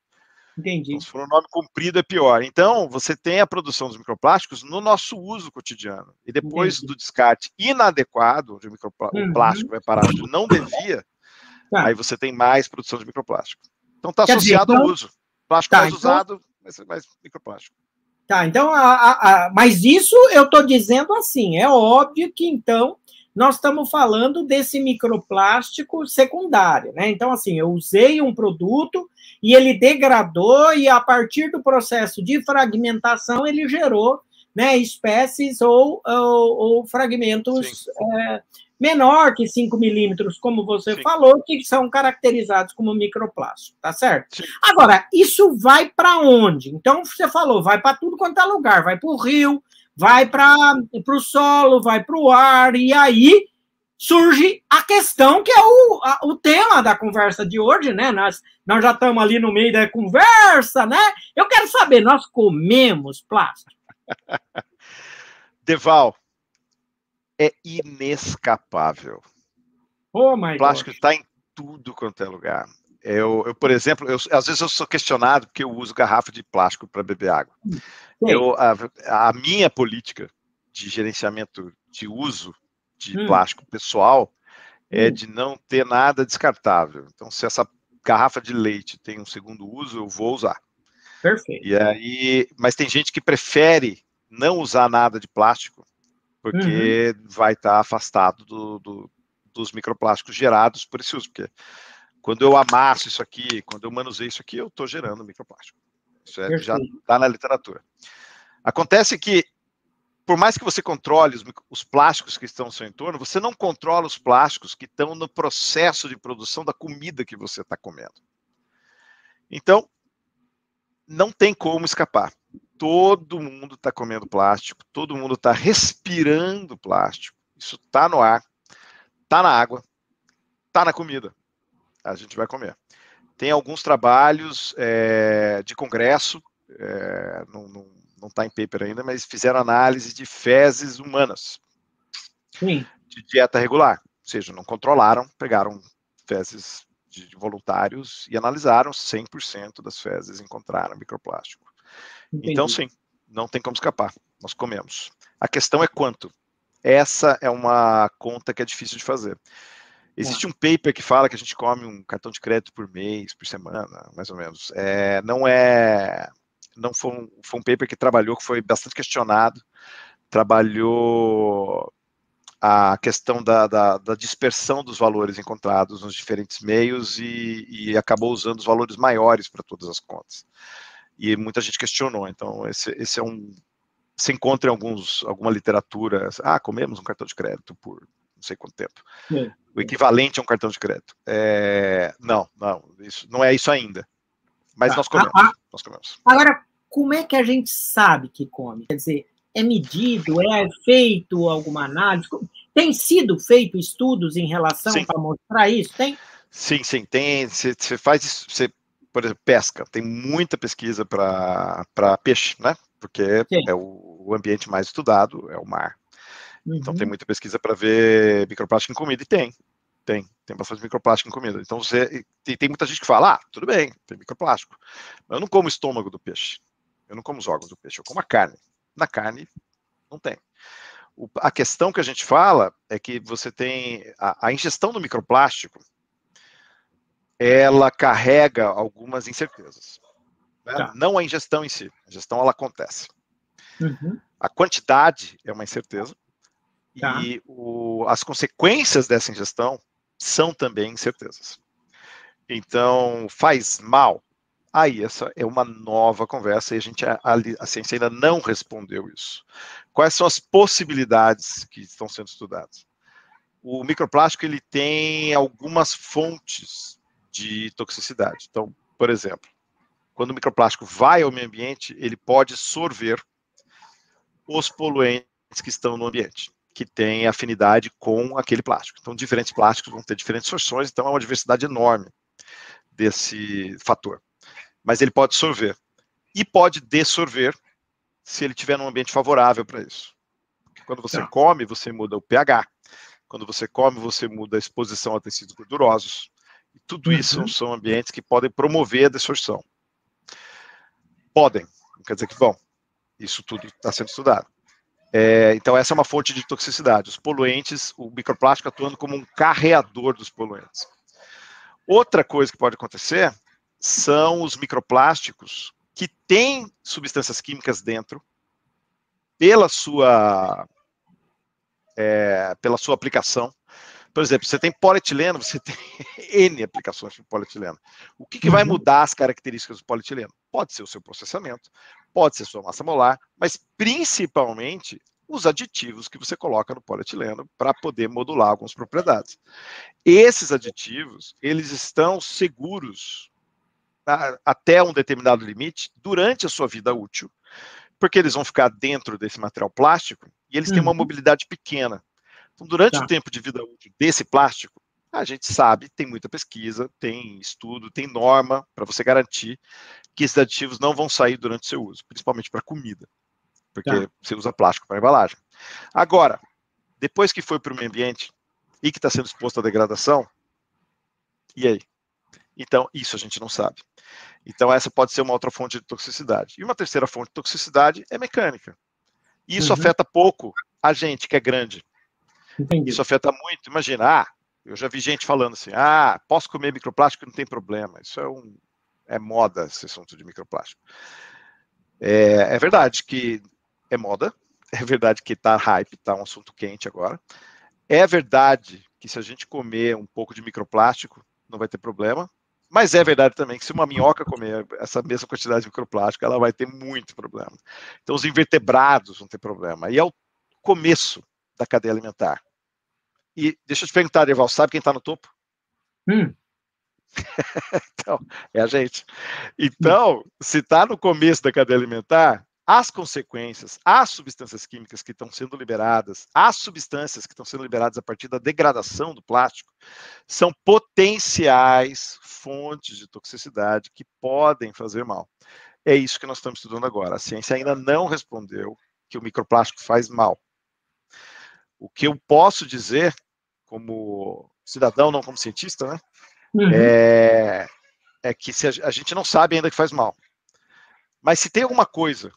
Entendi. Então, se for um nome comprido, é pior. Então, você tem a produção dos microplásticos no nosso uso cotidiano. E depois Entendi. do descarte inadequado, onde o, uhum. plástico vai parar onde não devia, tá. aí você tem mais produção de microplástico. Então, está associado dizer, então... ao uso. Plástico tá, mais então... usado, vai ser mais microplástico. Tá, então, a, a, a, mas isso eu estou dizendo assim, é óbvio que então nós estamos falando desse microplástico secundário, né? Então, assim, eu usei um produto e ele degradou, e a partir do processo de fragmentação, ele gerou né, espécies ou, ou, ou fragmentos é, menor que 5 milímetros, como você Sim. falou, que são caracterizados como microplástico, tá certo? Sim. Agora, isso vai para onde? Então, você falou, vai para tudo quanto é lugar, vai para o rio, vai para o solo, vai para o ar, e aí surge a questão que é o, a, o tema da conversa de hoje, né? Nós, nós já estamos ali no meio da conversa, né? Eu quero saber, nós comemos plástico? Deval, é inescapável. Oh, my o plástico está em tudo quanto é lugar. Eu, eu por exemplo, eu, às vezes eu sou questionado porque eu uso garrafa de plástico para beber água. Eu, a, a minha política de gerenciamento de uso de hum. plástico pessoal é hum. de não ter nada descartável. Então, se essa garrafa de leite tem um segundo uso, eu vou usar. Perfeito. E aí, mas tem gente que prefere não usar nada de plástico, porque uhum. vai estar tá afastado do, do, dos microplásticos gerados por esse uso. Porque quando eu amasso isso aqui, quando eu manuseio isso aqui, eu estou gerando microplástico. Isso é, já está na literatura. Acontece que por mais que você controle os, os, plásticos que estão no seu entorno, você não controla os plásticos que estão no processo de produção da comida que você está comendo. Então, não tem como escapar. Todo mundo está comendo plástico, todo mundo está respirando plástico. Isso está no ar, está na água, está na comida. A gente vai comer. Tem alguns trabalhos é, de congresso, é, não está em paper ainda, mas fizeram análise de fezes humanas Sim. de dieta regular. Ou seja, não controlaram, pegaram fezes de voluntários e analisaram 100% das fezes encontraram microplástico. Entendi. Então, sim, não tem como escapar. Nós comemos. A questão é quanto. Essa é uma conta que é difícil de fazer. Existe um paper que fala que a gente come um cartão de crédito por mês, por semana, mais ou menos. É, não é não foi um, foi um paper que trabalhou, que foi bastante questionado, trabalhou a questão da, da, da dispersão dos valores encontrados nos diferentes meios e, e acabou usando os valores maiores para todas as contas. E muita gente questionou, então esse, esse é um... Se encontra em alguns, alguma literatura, ah, comemos um cartão de crédito por não sei quanto tempo. É. O equivalente a um cartão de crédito. É, não, não, isso, não é isso ainda. Mas nós comemos, ah, ah, nós comemos. Agora, como é que a gente sabe que come? Quer dizer, é medido, é feito alguma análise? Tem sido feito estudos em relação para mostrar isso? Tem? Sim, sim, tem. Você faz isso, você, por exemplo, pesca, tem muita pesquisa para peixe, né? Porque sim. é o, ambiente mais estudado, é o mar. Uhum. Então tem uhum. muita pesquisa para ver microplástico em comida, e tem. Tem, tem bastante microplástico em comida. Então você. Tem, tem muita gente que fala, ah, tudo bem, tem microplástico. Mas eu não como o estômago do peixe. Eu não como os órgãos do peixe, eu como a carne. Na carne, não tem. O, a questão que a gente fala é que você tem a, a ingestão do microplástico, ela carrega algumas incertezas. Né? Tá. Não a ingestão em si. A ingestão ela acontece. Uhum. A quantidade é uma incerteza. Tá. E o, as consequências dessa ingestão são também incertezas. Então, faz mal? Aí, essa é uma nova conversa e a, gente, a, a ciência ainda não respondeu isso. Quais são as possibilidades que estão sendo estudadas? O microplástico ele tem algumas fontes de toxicidade. Então, por exemplo, quando o microplástico vai ao meio ambiente, ele pode sorver os poluentes que estão no ambiente, que têm afinidade com aquele plástico. Então, diferentes plásticos vão ter diferentes sorções, então é uma diversidade enorme desse fator mas ele pode sorver. E pode dessorver se ele estiver num ambiente favorável para isso. Porque quando você tá. come, você muda o pH. Quando você come, você muda a exposição a tecidos gordurosos. E tudo uhum. isso são ambientes que podem promover a dessorção. Podem, não quer dizer que vão. Isso tudo está sendo estudado. É, então, essa é uma fonte de toxicidade. Os poluentes, o microplástico atuando como um carreador dos poluentes. Outra coisa que pode acontecer são os microplásticos que têm substâncias químicas dentro pela sua é, pela sua aplicação. Por exemplo, você tem polietileno, você tem N aplicações de polietileno. O que, que vai uhum. mudar as características do polietileno? Pode ser o seu processamento, pode ser sua massa molar, mas principalmente os aditivos que você coloca no polietileno para poder modular algumas propriedades. Esses aditivos, eles estão seguros até um determinado limite durante a sua vida útil, porque eles vão ficar dentro desse material plástico e eles uhum. têm uma uhum. mobilidade pequena. Então, durante tá. o tempo de vida útil desse plástico, a gente sabe, tem muita pesquisa, tem estudo, tem norma para você garantir que esses aditivos não vão sair durante o seu uso, principalmente para comida, porque tá. você usa plástico para embalagem. Agora, depois que foi para o meio ambiente e que está sendo exposto à degradação, e aí? Então, isso a gente não sabe. Então, essa pode ser uma outra fonte de toxicidade. E uma terceira fonte de toxicidade é mecânica. E isso uhum. afeta pouco a gente, que é grande. Entendi. Isso afeta muito. Imagina, ah, eu já vi gente falando assim: ah, posso comer microplástico, não tem problema. Isso é, um, é moda, esse assunto de microplástico. É, é verdade que é moda, é verdade que está hype, está um assunto quente agora. É verdade que se a gente comer um pouco de microplástico, não vai ter problema. Mas é verdade também que se uma minhoca comer essa mesma quantidade de microplástico, ela vai ter muito problema. Então, os invertebrados vão ter problema. E é o começo da cadeia alimentar. E deixa eu te perguntar, Eval, sabe quem está no topo? Hum. então, é a gente. Então, se está no começo da cadeia alimentar, as consequências, as substâncias químicas que estão sendo liberadas, as substâncias que estão sendo liberadas a partir da degradação do plástico, são potenciais fontes de toxicidade que podem fazer mal. É isso que nós estamos estudando agora. A ciência ainda não respondeu que o microplástico faz mal. O que eu posso dizer, como cidadão, não como cientista, né, uhum. é, é que a, a gente não sabe ainda que faz mal. Mas se tem alguma coisa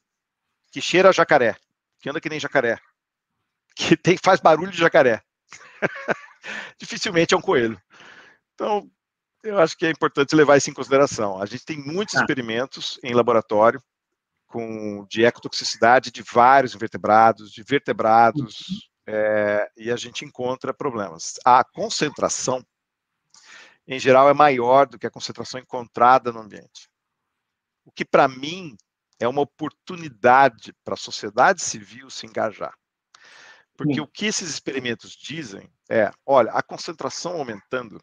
que cheira a jacaré, que anda que nem jacaré, que tem, faz barulho de jacaré. Dificilmente é um coelho. Então, eu acho que é importante levar isso em consideração. A gente tem muitos ah. experimentos em laboratório com de ecotoxicidade de vários invertebrados, de vertebrados, uhum. É, e a gente encontra problemas. A concentração, em geral, é maior do que a concentração encontrada no ambiente. O que, para mim, é uma oportunidade para a sociedade civil se engajar. Porque Sim. o que esses experimentos dizem é: olha, a concentração aumentando,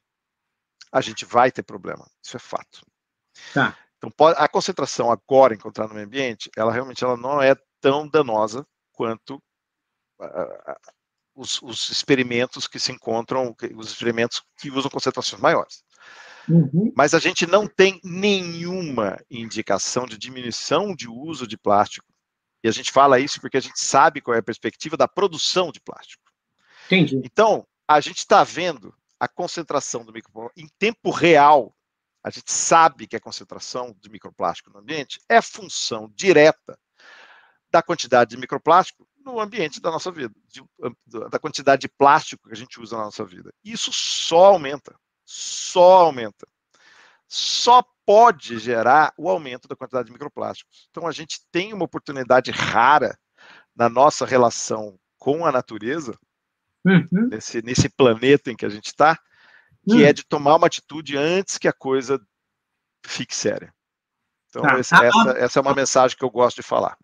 a gente vai ter problema. Isso é fato. Tá. Então, a concentração agora encontrada no meio ambiente, ela realmente ela não é tão danosa quanto os, os, experimentos que se encontram, os experimentos que usam concentrações maiores. Uhum. Mas a gente não tem nenhuma indicação de diminuição de uso de plástico. E a gente fala isso porque a gente sabe qual é a perspectiva da produção de plástico. Entendi. Então, a gente está vendo a concentração do microplástico em tempo real. A gente sabe que a concentração de microplástico no ambiente é função direta da quantidade de microplástico no ambiente da nossa vida, de, da quantidade de plástico que a gente usa na nossa vida. Isso só aumenta só aumenta. Só pode gerar o aumento da quantidade de microplásticos. Então, a gente tem uma oportunidade rara na nossa relação com a natureza, uhum. nesse, nesse planeta em que a gente está, que uhum. é de tomar uma atitude antes que a coisa fique séria. Então, tá. esse, essa, essa é uma mensagem que eu gosto de falar.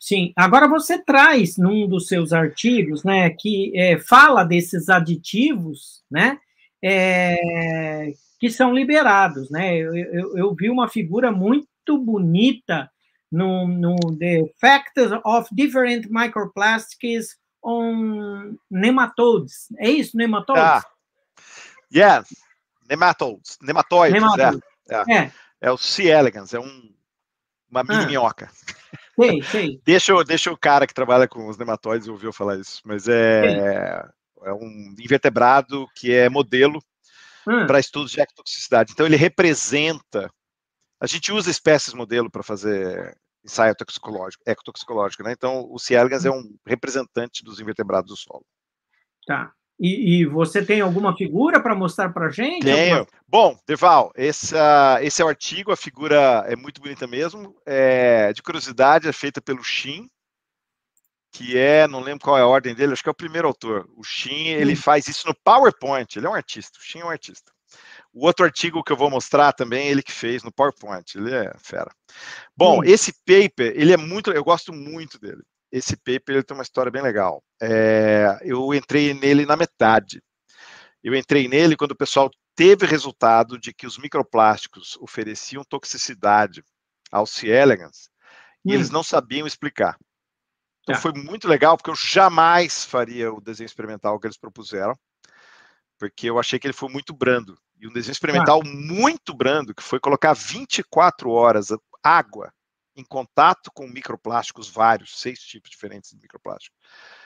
Sim. Agora você traz num dos seus artigos, né, que é, fala desses aditivos, né, é, que são liberados, né? Eu, eu, eu, vi uma figura muito bonita no, no The Factors of Different Microplastics on Nematodes. É isso, nematodes? Ah, yes, nematodes, nematóides, nematodes. É, é. é. é o C. elegans, é um, uma mini ah. minhoca. Sei, sei. deixa, deixa o cara que trabalha com os nematóides ouvir eu falar isso, mas é, é um invertebrado que é modelo hum. para estudos de ectotoxicidade. Então, ele representa. A gente usa espécies modelo para fazer ensaio toxicológico, ecotoxicológico, né? Então, o C. elegans é um representante dos invertebrados do solo. Tá. E, e, você tem alguma figura para mostrar para a gente? Tenho. Alguma... Bom, Deval, esse, esse é o artigo, a figura é muito bonita mesmo. É, de curiosidade, é feita pelo Shin, que é, não lembro qual é a ordem dele, acho que é o primeiro autor. O Shin, ele hum. faz isso no PowerPoint, ele é um artista, o Shin é um artista. O outro artigo que eu vou mostrar também, ele que fez no PowerPoint, ele é fera. Bom, hum. esse paper, ele é muito, eu gosto muito dele esse paper ele tem uma história bem legal. É, eu entrei nele na metade. Eu entrei nele quando o pessoal teve resultado de que os microplásticos ofereciam toxicidade aos C. elegans e eles hum. não sabiam explicar. Então tá. foi muito legal, porque eu jamais faria o desenho experimental que eles propuseram, porque eu achei que ele foi muito brando. E um desenho experimental muito brando, que foi colocar 24 horas água em contato com microplásticos vários, seis tipos diferentes de microplástico.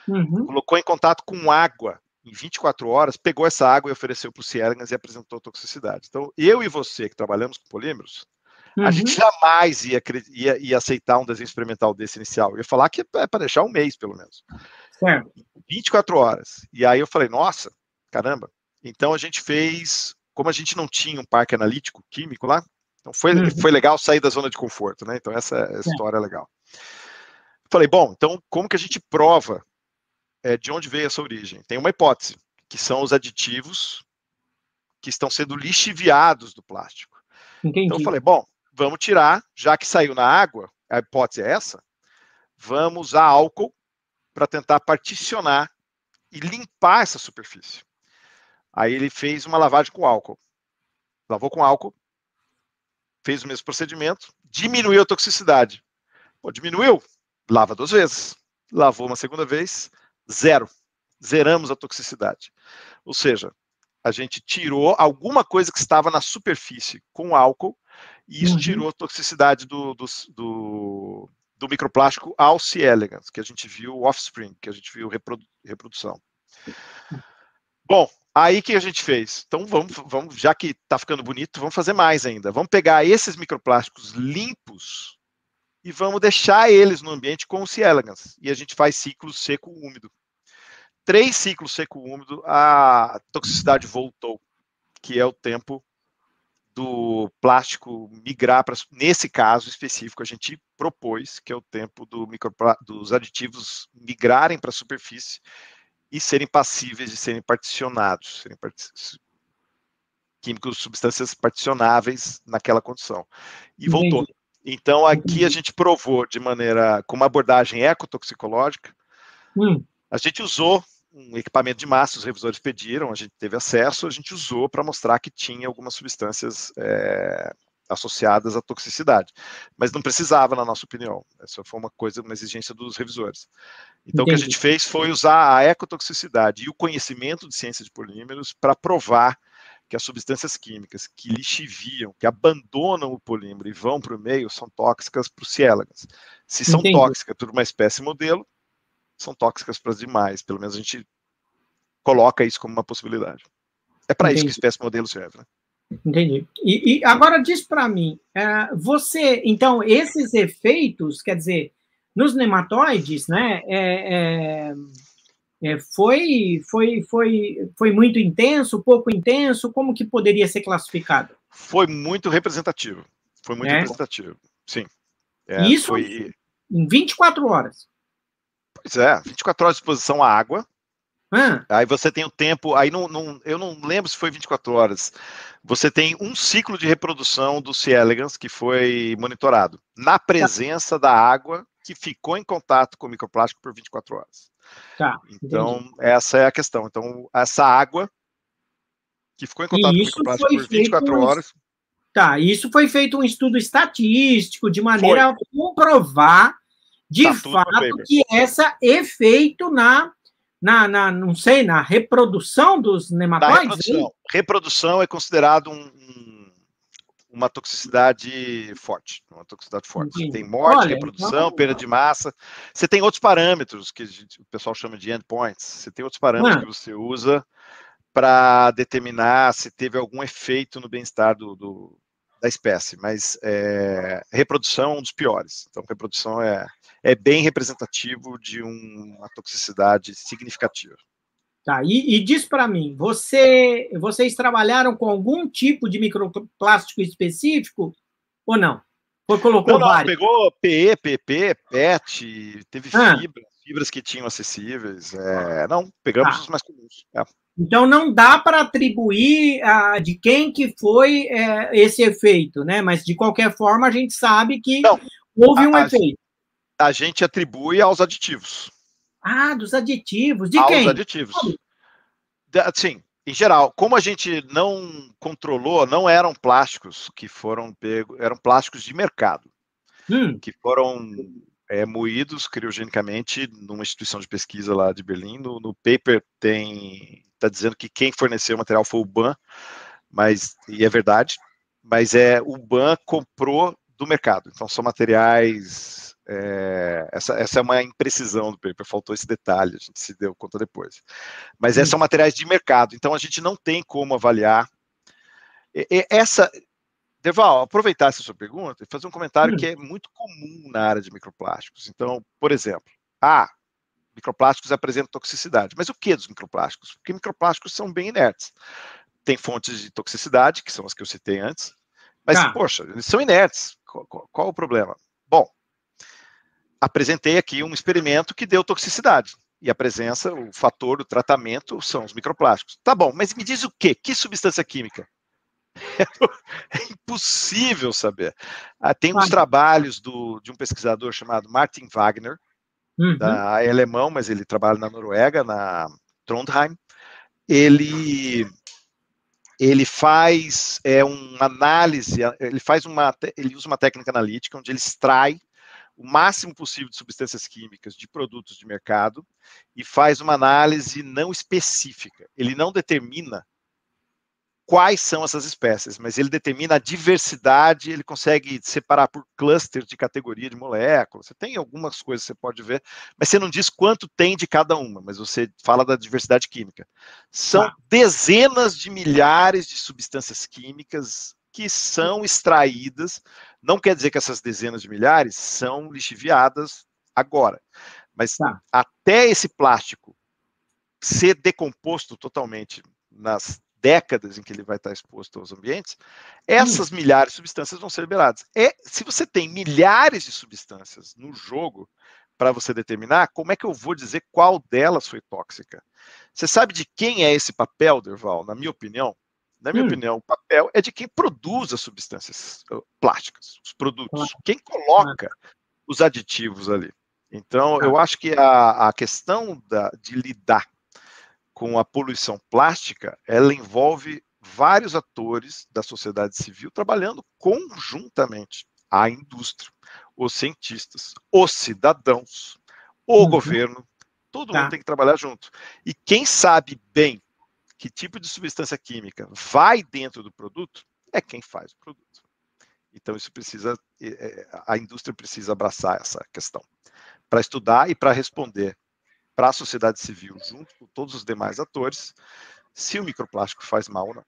Uhum. Colocou em contato com água em 24 horas, pegou essa água e ofereceu para o Cielgas e apresentou toxicidade. Então, eu e você que trabalhamos com polímeros, uhum. a gente jamais ia, ia, ia, aceitar um desenho experimental desse inicial. Eu ia falar que é para deixar um mês, pelo menos. Certo. 24 horas. E aí eu falei, nossa, caramba. Então a gente fez, como a gente não tinha um parque analítico químico lá, então foi, uhum. foi legal sair da zona de conforto, né? Então essa é história é. legal. Falei, bom, então como que a gente prova é, de onde veio essa origem? Tem uma hipótese, que são os aditivos que estão sendo lixiviados do plástico. Entendi. Então eu falei, bom, vamos tirar, já que saiu na água, a hipótese é essa, vamos usar álcool para tentar particionar e limpar essa superfície. Aí ele fez uma lavagem com álcool. Lavou com álcool, fez o mesmo procedimento, diminuiu a toxicidade. Pô, diminuiu, lava duas vezes. Lavou uma segunda vez, zero. Zeramos a toxicidade. Ou seja, a gente tirou alguma coisa que estava na superfície com álcool e isso uhum. tirou a toxicidade do, do, do, do microplástico ao C. elegans, que a gente viu offspring, que a gente viu reprodu, reprodução. Bom, Aí que a gente fez? Então vamos, vamos, já que está ficando bonito, vamos fazer mais ainda. Vamos pegar esses microplásticos limpos e vamos deixar eles no ambiente com o C. elegans. E a gente faz ciclo seco-úmido. Três ciclos seco-úmido, a toxicidade voltou, que é o tempo do plástico migrar para. Nesse caso específico, a gente propôs que é o tempo do dos aditivos migrarem para a superfície e serem passíveis de serem particionados, serem part... químicos, substâncias particionáveis naquela condição. E voltou. Entendi. Então, aqui a gente provou de maneira, com uma abordagem ecotoxicológica, hum. a gente usou um equipamento de massa, os revisores pediram, a gente teve acesso, a gente usou para mostrar que tinha algumas substâncias é, associadas à toxicidade. Mas não precisava, na nossa opinião. Essa foi uma coisa, uma exigência dos revisores. Então, Entendi. o que a gente fez foi usar a ecotoxicidade e o conhecimento de ciência de polímeros para provar que as substâncias químicas que lixiviam, que abandonam o polímero e vão para o meio, são tóxicas para os ciélagas. Se são Entendi. tóxicas para uma espécie modelo, são tóxicas para as demais. Pelo menos a gente coloca isso como uma possibilidade. É para isso que a espécie modelo serve, né? Entendi. E, e agora diz para mim, é, você, então, esses efeitos, quer dizer, nos nematóides, né, é, é, é, foi, foi, foi, foi muito intenso, pouco intenso, como que poderia ser classificado? Foi muito representativo, foi muito é? representativo, sim. É, Isso foi... em 24 horas. Pois é, 24 horas de exposição à água, Aí você tem o tempo, aí não, não, eu não lembro se foi 24 horas. Você tem um ciclo de reprodução do C. elegans que foi monitorado na presença tá. da água que ficou em contato com o microplástico por 24 horas. Tá, então, entendi. essa é a questão. Então, essa água que ficou em contato com o microplástico por 24 horas. Tá, isso foi feito um estudo estatístico de maneira foi. a comprovar de tá fato que essa efeito na na, na, não sei, na reprodução dos nematóides? Reprodução. reprodução. é considerado um, um, uma toxicidade forte, uma toxicidade forte. Você tem morte, Olha, reprodução, então... perda de massa. Você tem outros parâmetros que o pessoal chama de endpoints. Você tem outros parâmetros ah. que você usa para determinar se teve algum efeito no bem-estar do, do, da espécie, mas é, reprodução é um dos piores. Então, reprodução é, é bem representativo de um, uma toxicidade significativa. Tá, e, e diz para mim, você, vocês trabalharam com algum tipo de microplástico específico ou não? Ou colocou não, não, pegou PE, PP, PET, teve ah. fibras, fibras que tinham acessíveis. É, não, pegamos tá. os mais comuns. É. Então não dá para atribuir a, de quem que foi é, esse efeito, né? Mas de qualquer forma a gente sabe que não, houve um a, efeito a gente atribui aos aditivos. Ah, dos aditivos. De aos quem? Aos aditivos. Sim, em geral, como a gente não controlou, não eram plásticos que foram pegos, eram plásticos de mercado, hum. que foram é, moídos criogenicamente numa instituição de pesquisa lá de Berlim. No, no paper tem está dizendo que quem forneceu o material foi o BAN, mas e é verdade, mas é o BAN comprou do mercado. Então são materiais é, essa, essa é uma imprecisão do paper, faltou esse detalhe, a gente se deu conta depois. Mas esses são materiais de mercado, então a gente não tem como avaliar. E, e essa, Deval, aproveitar essa sua pergunta e fazer um comentário hum. que é muito comum na área de microplásticos. Então, por exemplo, ah, microplásticos apresentam toxicidade. Mas o que dos microplásticos? Porque microplásticos são bem inertes. Tem fontes de toxicidade, que são as que eu citei antes, mas, tá. poxa, eles são inertes. Qual, qual, qual o problema? Bom, apresentei aqui um experimento que deu toxicidade. E a presença, o fator do tratamento são os microplásticos. Tá bom, mas me diz o quê? Que substância química? É impossível saber. Ah, tem uns trabalhos do, de um pesquisador chamado Martin Wagner, uhum. da, é alemão, mas ele trabalha na Noruega, na Trondheim. Ele ele faz é, uma análise, ele faz uma, ele usa uma técnica analítica onde ele extrai o máximo possível de substâncias químicas de produtos de mercado e faz uma análise não específica. Ele não determina quais são essas espécies, mas ele determina a diversidade, ele consegue separar por cluster de categoria de moléculas. Você tem algumas coisas que você pode ver, mas você não diz quanto tem de cada uma, mas você fala da diversidade química. São ah. dezenas de milhares de substâncias químicas que são extraídas. Não quer dizer que essas dezenas de milhares são lixiviadas agora, mas tá. até esse plástico ser decomposto totalmente nas décadas em que ele vai estar exposto aos ambientes, essas hum. milhares de substâncias vão ser liberadas. É, se você tem milhares de substâncias no jogo para você determinar, como é que eu vou dizer qual delas foi tóxica? Você sabe de quem é esse papel, Derval? Na minha opinião, na minha hum. opinião, o papel é de quem produz as substâncias plásticas, os produtos, quem coloca os aditivos ali. Então, eu acho que a, a questão da, de lidar com a poluição plástica, ela envolve vários atores da sociedade civil trabalhando conjuntamente. A indústria, os cientistas, os cidadãos, o uhum. governo, todo tá. mundo tem que trabalhar junto. E quem sabe bem que tipo de substância química vai dentro do produto é quem faz o produto. Então, isso precisa, a indústria precisa abraçar essa questão para estudar e para responder para a sociedade civil, junto com todos os demais atores, se o microplástico faz mal ou não.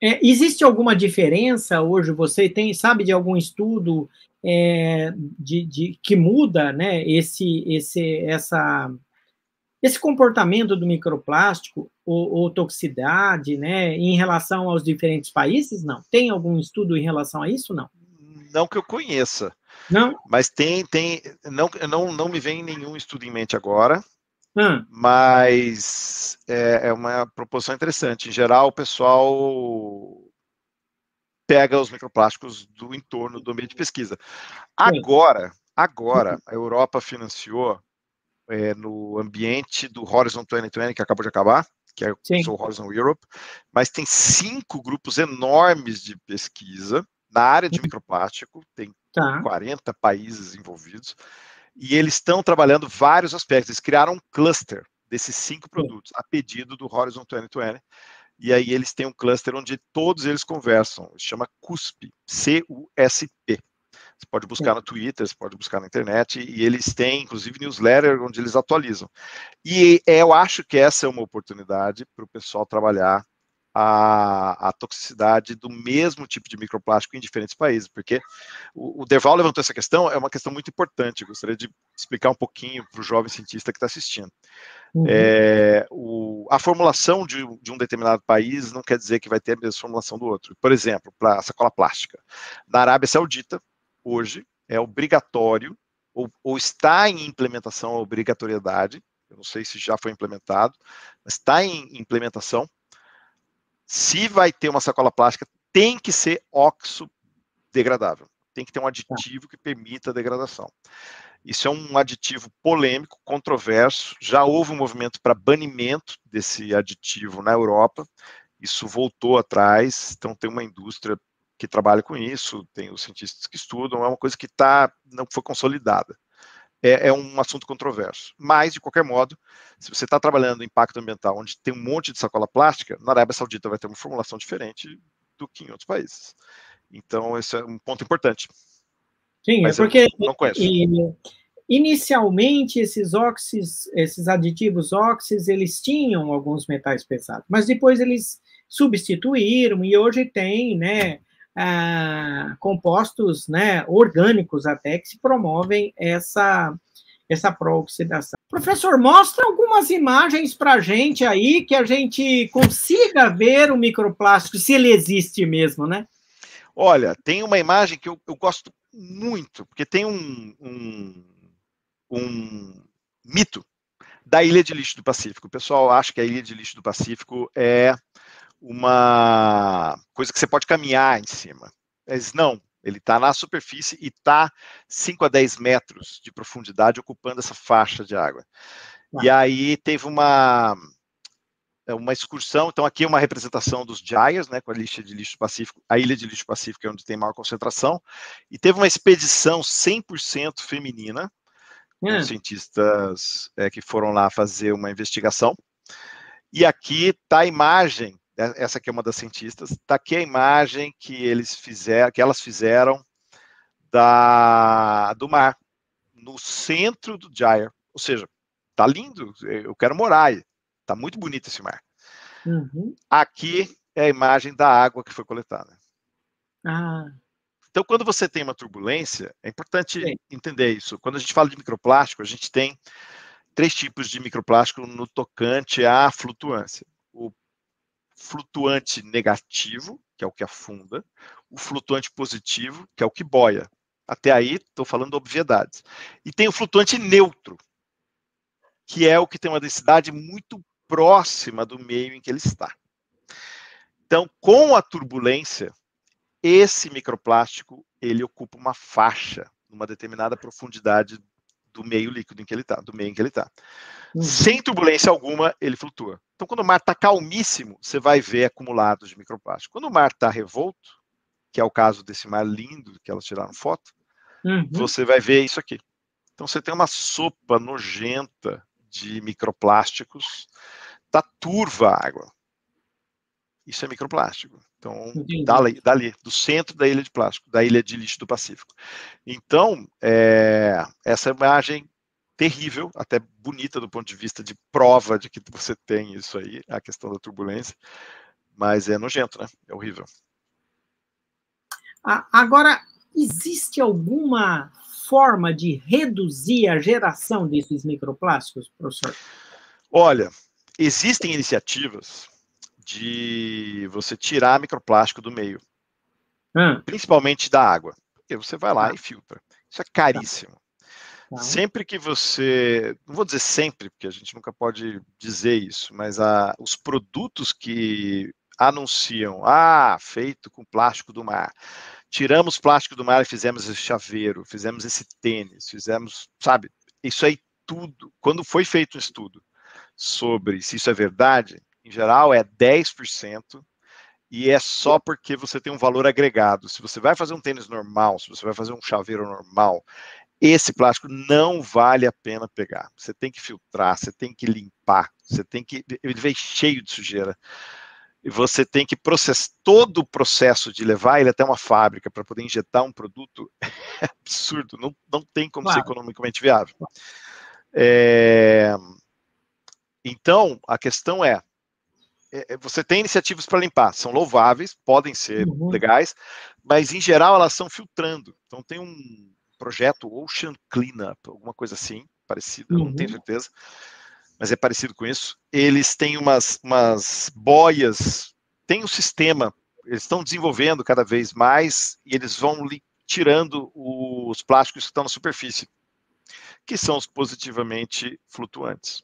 É, existe alguma diferença hoje? Você tem, sabe de algum estudo é, de, de, que muda, né, esse, esse, essa esse comportamento do microplástico ou, ou, toxicidade, né, em relação aos diferentes países, não? Tem algum estudo em relação a isso, não? Não que eu conheça. Não? Mas tem, tem, não, não, não me vem nenhum estudo em mente agora. hum. mas é, é, uma proporção interessante. Em geral, o pessoal pega os microplásticos do entorno do ambiente de pesquisa. Agora, agora, uhum. a Europa financiou é, no ambiente do Horizon 2020, que acabou de acabar, que é o Horizon Europe, mas tem cinco grupos enormes de pesquisa na área de uhum. microplástico, tem tá. 40 países envolvidos, e eles estão trabalhando vários aspectos. Eles criaram um cluster desses cinco produtos, a pedido do Horizon 2020, e aí eles têm um cluster onde todos eles conversam, chama CUSP, C-U-S-P. Você pode buscar no Twitter, você pode buscar na internet, e eles têm, inclusive, newsletter onde eles atualizam. E eu acho que essa é uma oportunidade para o pessoal trabalhar a, a, toxicidade do mesmo tipo de microplástico em diferentes países, porque o, o Derval levantou essa questão, é uma questão muito importante, gostaria de explicar um pouquinho para o jovem cientista que está assistindo. Uhum. É, o, a formulação de, de, um determinado país não quer dizer que vai ter a mesma formulação do outro. Por exemplo, para a sacola plástica. Na Arábia Saudita, hoje, é obrigatório, ou, ou está em implementação a obrigatoriedade, eu não sei se já foi implementado, mas está em implementação se vai ter uma sacola plástica, tem que ser óxido degradável. Tem que ter um aditivo que permita a degradação. Isso é um aditivo polêmico, controverso. Já houve um movimento para banimento desse aditivo na Europa. Isso voltou atrás. Então, tem uma indústria que trabalha com isso, tem os cientistas que estudam. É uma coisa que tá, não foi consolidada é, é, um assunto controverso. Mas, de qualquer modo, se você está trabalhando em impacto ambiental, onde tem um monte de sacola plástica, na Arábia Saudita vai ter uma formulação diferente do que em outros países. Então, esse é um ponto importante. Sim, Mas é porque não conheço. inicialmente esses óxidos, esses aditivos óxidos, eles tinham alguns metais pesados, mas depois eles substituíram e hoje tem, né, compostos né, orgânicos até que se promovem essa, essa pró-oxidação. Professor, mostra algumas imagens para a gente aí, que a gente consiga ver o microplástico, se ele existe mesmo, né? Olha, tem uma imagem que eu, eu gosto muito, porque tem um, um, um mito da Ilha de Lixo do Pacífico. O pessoal acha que a Ilha de Lixo do Pacífico é uma coisa que você pode caminhar em cima. Mas não, ele está na superfície e está 5 a 10 metros de profundidade ocupando essa faixa de água. Ah. E aí teve uma é uma excursão, então aqui é uma representação dos Gyres, né, com a lista de lixo pacífico, a ilha de lixo pacífico é onde tem maior concentração, e teve uma expedição 100% feminina, com hum. cientistas é, que foram lá fazer uma investigação, e aqui está a imagem essa aqui é uma das cientistas, está aqui a imagem que eles fizeram, que elas fizeram da, do mar, no centro do Gyre. Ou seja, tá lindo, eu quero morar aí. Tá muito bonito esse mar. Uhum. Aqui é a imagem da água que foi coletada. Ah. Então, quando você tem uma turbulência, é importante Sim. entender isso. Quando a gente fala de microplástico, a gente tem três tipos de microplástico no tocante à flutuância flutuante negativo, que é o que afunda, o flutuante positivo, que é o que boia. Até aí, estou falando obviedades. E tem o flutuante neutro, que é o que tem uma densidade muito próxima do meio em que ele está. Então, com a turbulência, esse microplástico ele ocupa uma faixa, numa determinada profundidade do meio líquido em que ele está, do meio em que ele está. Uhum. Sem turbulência alguma, ele flutua. Então, quando o mar está calmíssimo, você vai ver acumulados de microplástico. Quando o mar está revolto, que é o caso desse mar lindo que elas tiraram foto, uhum. você vai ver isso aqui. Então, você tem uma sopa nojenta de microplásticos, tá turva a água. Isso é microplástico. Então, dali, dali, do centro da ilha de plástico, da ilha de lixo do Pacífico. Então, é, essa imagem terrível, até bonita do ponto de vista de prova de que você tem isso aí, a questão da turbulência, mas é nojento, né? É horrível. Agora, existe alguma forma de reduzir a geração desses microplásticos, professor? Olha, existem iniciativas de você tirar microplástico do meio, hum. principalmente da água. Porque você vai lá ah. e filtra. Isso é caríssimo. Tá. Sempre que você, não vou dizer sempre, porque a gente nunca pode dizer isso, mas a, os produtos que anunciam, ah, feito com plástico do mar, tiramos plástico do mar e fizemos esse chaveiro, fizemos esse tênis, fizemos, sabe, isso aí tudo, quando foi feito um estudo sobre se isso é verdade, em geral é 10%, e é só porque você tem um valor agregado. Se você vai fazer um tênis normal, se você vai fazer um chaveiro normal, esse plástico não vale a pena pegar. Você tem que filtrar, você tem que limpar, você tem que. Ele vem cheio de sujeira. E você tem que processar todo o processo de levar ele até uma fábrica para poder injetar um produto é absurdo. Não, não tem como claro. ser economicamente viável. É... Então, a questão é, é, é você tem iniciativas para limpar, são louváveis, podem ser uhum. legais, mas em geral elas estão filtrando. Então tem um projeto Ocean Cleanup, alguma coisa assim, parecido, uhum. não tenho uhum. certeza, mas é parecido com isso. Eles têm umas, umas boias, tem um sistema, eles estão desenvolvendo cada vez mais e eles vão tirando os plásticos que estão na superfície, que são os positivamente flutuantes.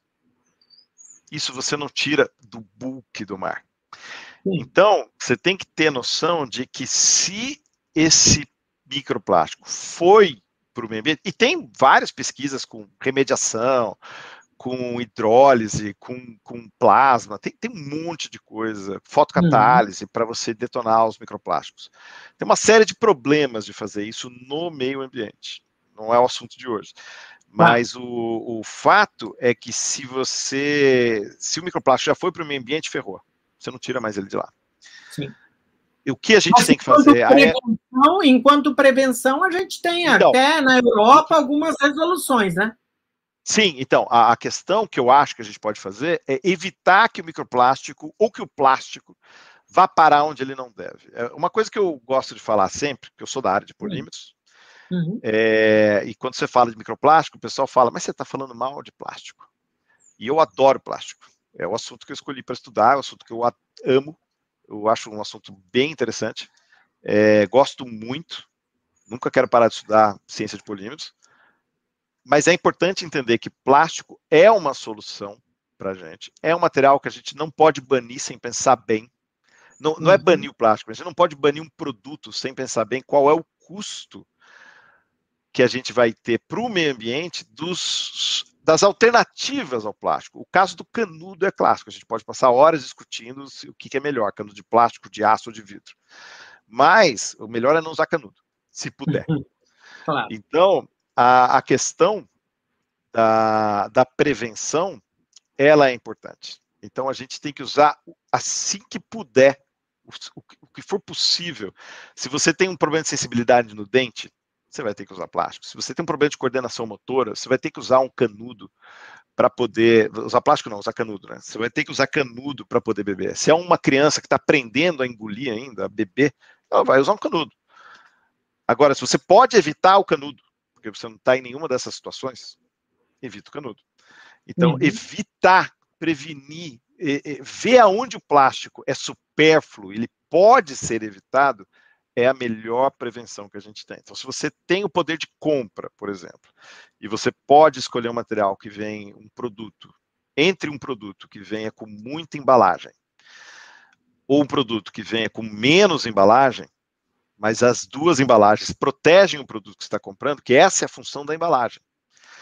Isso você não tira do bulk do mar. Então, você tem que ter noção de que se esse microplástico foi para o meio ambiente, e tem várias pesquisas com remediação, com hidrólise, com, com plasma, tem, tem um monte de coisa, fotocatálise uhum. para você detonar os microplásticos. Tem uma série de problemas de fazer isso no meio ambiente. Não é o assunto de hoje. Mas tá. o, o fato é que se você. Se o microplástico já foi para o meio ambiente, ferrou. Você não tira mais ele de lá. Sim. E o que a gente Mas tem que fazer? É prevenção, é... Enquanto prevenção, a gente tem então, até na Europa algumas resoluções, né? Sim, então, a, a, questão que eu acho que a gente pode fazer é evitar que o microplástico ou que o plástico vá parar onde ele não deve. É uma coisa que eu gosto de falar sempre, porque eu sou da área de polímetros, uhum. é, e quando você fala de microplástico, o pessoal fala, mas você está falando mal de plástico. E eu adoro plástico. É o assunto que eu escolhi para estudar, é o assunto que eu amo, eu acho um assunto bem interessante. É, gosto muito. Nunca quero parar de estudar ciência de polímeros. Mas é importante entender que plástico é uma solução para a gente. É um material que a gente não pode banir sem pensar bem. Não, não é uhum. banir o plástico, a gente não pode banir um produto sem pensar bem qual é o custo que a gente vai ter para o meio ambiente dos, das alternativas ao plástico. O caso do canudo é clássico, a gente pode passar horas discutindo o que é melhor, canudo de plástico, de aço ou de vidro. Mas o melhor é não usar canudo, se puder. Claro. Então, a, a questão da, da prevenção, ela é importante. Então, a gente tem que usar assim que puder, o, o que for possível. Se você tem um problema de sensibilidade no dente, você vai ter que usar plástico. Se você tem um problema de coordenação motora, você vai ter que usar um canudo para poder. Usar plástico não, usar canudo, né? Você vai ter que usar canudo para poder beber. Se é uma criança que está aprendendo a engolir ainda, a beber, ela vai usar um canudo. Agora, se você pode evitar o canudo, porque você não está em nenhuma dessas situações, evita o canudo. Então, uhum. evitar, prevenir, ver aonde o plástico é supérfluo, ele pode ser evitado, é a melhor prevenção que a gente tem. Então, se você tem o poder de compra, por exemplo, e você pode escolher um material que vem um produto, entre um produto que venha com muita embalagem, ou um produto que venha com menos embalagem, mas as duas embalagens protegem o produto que você está comprando, que essa é a função da embalagem.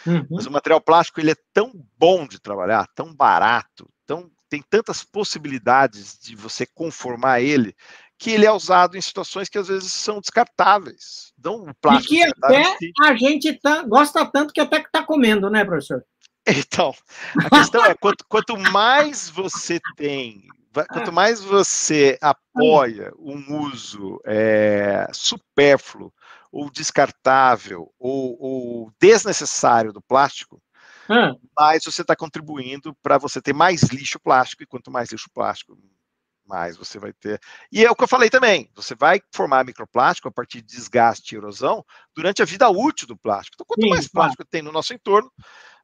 Uhum. Mas o material plástico ele é tão bom de trabalhar, tão barato, tão, tem tantas possibilidades de você conformar ele, que ele é usado em situações que às vezes são descartáveis. Então, o plástico. E que até a gente tá, gosta tanto que até que está comendo, né, professor? Então, a questão é: quanto, quanto mais você tem, quanto mais você apoia um uso é, supérfluo, ou descartável, ou, ou desnecessário do plástico, mais você está contribuindo para você ter mais lixo plástico, e quanto mais lixo plástico, mais você vai ter. E é o que eu falei também, você vai formar microplástico a partir de desgaste e erosão durante a vida útil do plástico. Então, quanto Sim, mais plástico claro. tem no nosso entorno,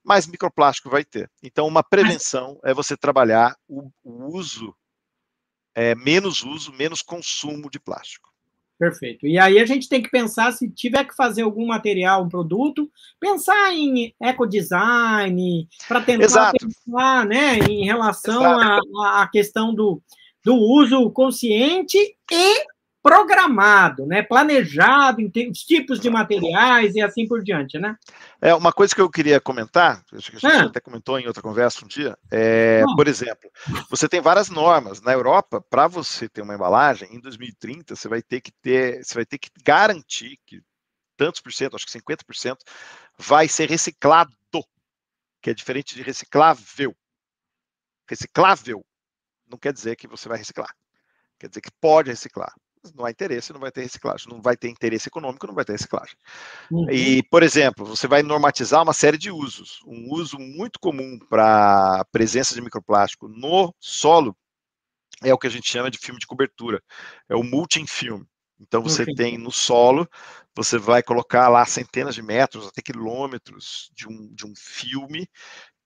mais microplástico vai ter. Então, uma prevenção é você trabalhar o, o uso, é, menos uso, menos consumo de plástico. Perfeito. E aí a gente tem que pensar, se tiver que fazer algum material, um produto, pensar em ecodesign, para tentar Exato. pensar né, em relação à questão do, do uso consciente e programado, né, planejado em os tipos de materiais e assim por diante, né? É uma coisa que eu queria comentar, acho que a gente ah. até comentou em outra conversa um dia, é, ah. por exemplo, você tem várias normas na Europa para você ter uma embalagem em 2030 você vai ter que ter, você vai ter que garantir que tantos por cento, acho que 50% vai ser reciclado, que é diferente de reciclável. Reciclável não quer dizer que você vai reciclar, quer dizer que pode reciclar não há interesse, não vai ter reciclagem. Não vai ter interesse econômico, não vai ter reciclagem. Uhum. E, por exemplo, você vai normatizar uma série de usos. Um uso muito comum para a presença de microplástico no solo é o que a gente chama de filme de cobertura. É o mulching film. Então você okay. tem no solo, você vai colocar lá centenas de metros, até quilômetros de um, de um filme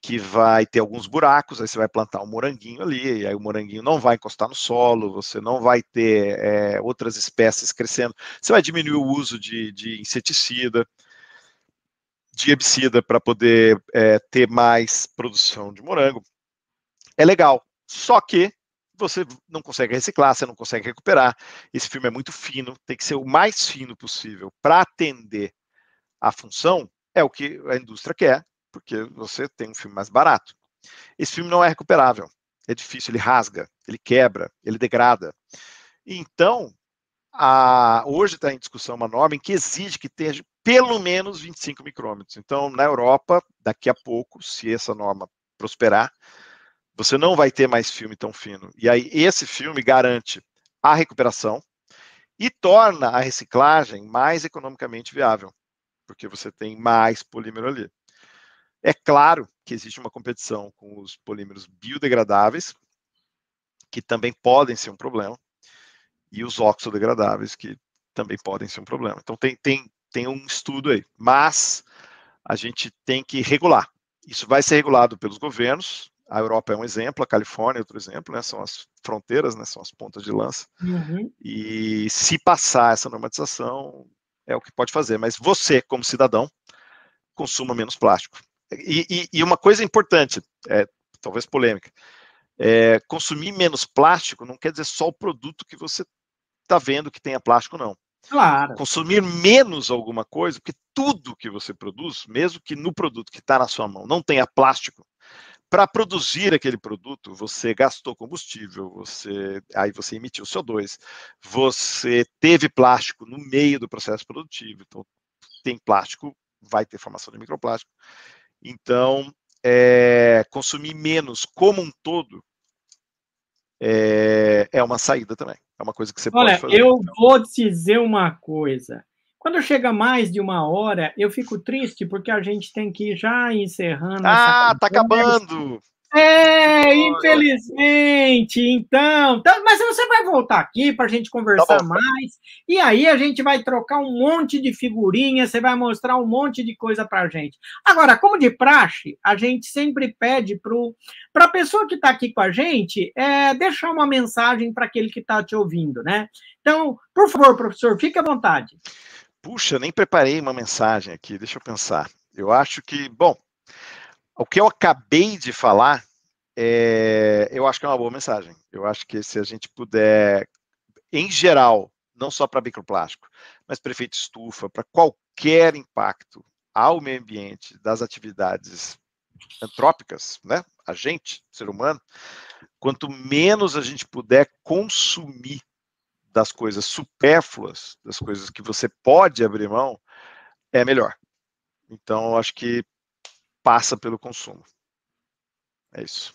que vai ter alguns buracos, aí você vai plantar um moranguinho ali, e aí o moranguinho não vai encostar no solo, você não vai ter é, outras espécies crescendo, você vai diminuir o uso de, de inseticida, de herbicida para poder é, ter mais produção de morango. É legal, só que você não consegue reciclar, você não consegue recuperar. Esse filme é muito fino, tem que ser o mais fino possível para atender a função, é o que a indústria quer, porque você tem um filme mais barato. Esse filme não é recuperável, é difícil, ele rasga, ele quebra, ele degrada. Então, a, hoje está em discussão uma norma em que exige que tenha pelo menos 25 micrômetros. Então, na Europa, daqui a pouco, se essa norma prosperar, você não vai ter mais filme tão fino. E aí, esse filme garante a recuperação e torna a reciclagem mais economicamente viável, porque você tem mais polímero ali. É claro que existe uma competição com os polímeros biodegradáveis, que também podem ser um problema, e os oxodegradáveis, que também podem ser um problema. Então, tem, tem, tem um estudo aí, mas a gente tem que regular. Isso vai ser regulado pelos governos. A Europa é um exemplo, a Califórnia é outro exemplo, né? São as fronteiras, né? São as pontas de lança. Uhum. E se passar essa normatização, é o que pode fazer. Mas você, como cidadão, consuma menos plástico. E, e, e uma coisa importante, é, talvez polêmica, é, consumir menos plástico não quer dizer só o produto que você está vendo que tenha plástico, não. Claro. Consumir menos alguma coisa, porque tudo que você produz, mesmo que no produto que está na sua mão não tenha plástico, para produzir aquele produto, você gastou combustível, você aí você emitiu CO2, você teve plástico no meio do processo produtivo, então tem plástico, vai ter formação de microplástico. Então, é, consumir menos como um todo é, é, uma saída também. É uma coisa que você Olha, pode fazer. Eu então. vou te dizer uma coisa. Quando chega mais de uma hora, eu fico triste porque a gente tem que ir já encerrando. Ah, tá acabando! É, infelizmente, então, então. Mas você vai voltar aqui para a gente conversar tá mais. E aí a gente vai trocar um monte de figurinhas, você vai mostrar um monte de coisa para a gente. Agora, como de praxe, a gente sempre pede para a pessoa que está aqui com a gente é, deixar uma mensagem para aquele que está te ouvindo, né? Então, por favor, professor, fique à vontade. Puxa, nem preparei uma mensagem aqui, deixa eu pensar. Eu acho que, bom, o que eu acabei de falar, é, eu acho que é uma boa mensagem. Eu acho que se a gente puder, em geral, não só para microplástico, mas para efeito estufa, para qualquer impacto ao meio ambiente das atividades antrópicas, né? A gente, ser humano, quanto menos a gente puder consumir das coisas supérfluas, das coisas que você pode abrir mão, é melhor. Então, acho que passa pelo consumo. É isso.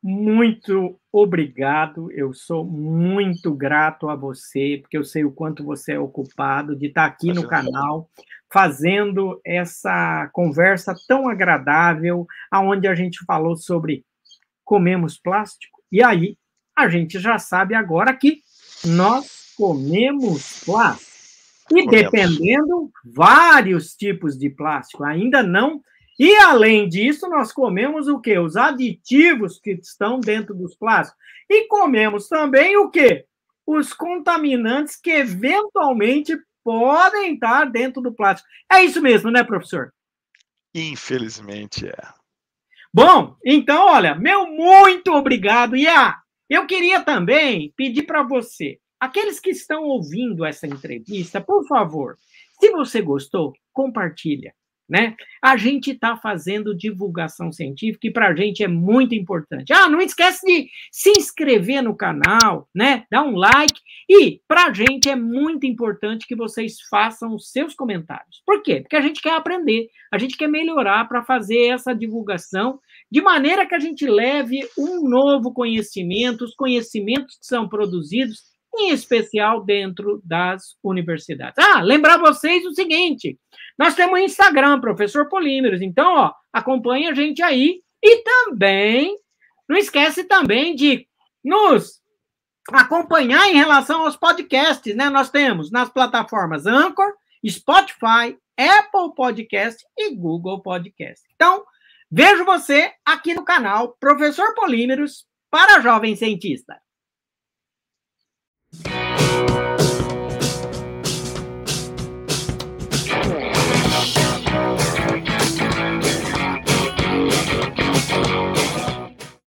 Muito obrigado. Eu sou muito grato a você, porque eu sei o quanto você é ocupado de estar aqui no canal fazendo essa conversa tão agradável, aonde a gente falou sobre comemos plástico. E aí, a gente já sabe agora que nós comemos plástico. E comemos. dependendo, vários tipos de plástico. Ainda não e além disso, nós comemos o quê? Os aditivos que estão dentro dos plásticos. E comemos também o quê? os contaminantes que eventualmente podem estar dentro do plástico. É isso mesmo, né, professor? Infelizmente é. Bom, então, olha, meu muito obrigado. E ah, eu queria também pedir para você, aqueles que estão ouvindo essa entrevista, por favor, se você gostou, compartilha né? A gente está fazendo divulgação científica e para a gente é muito importante. Ah, não esquece de se inscrever no canal, né? Dá um like e para a gente é muito importante que vocês façam os seus comentários. Por quê? Porque a gente quer aprender, a gente quer melhorar para fazer essa divulgação de maneira que a gente leve um novo conhecimento, os conhecimentos que são produzidos em especial dentro das universidades. Ah, lembrar vocês o seguinte: nós temos Instagram, professor Polímeros, então, ó, acompanha a gente aí e também não esquece também de nos acompanhar em relação aos podcasts, né? Nós temos nas plataformas Anchor, Spotify, Apple Podcast e Google Podcast. Então, vejo você aqui no canal Professor Polímeros para jovem cientista.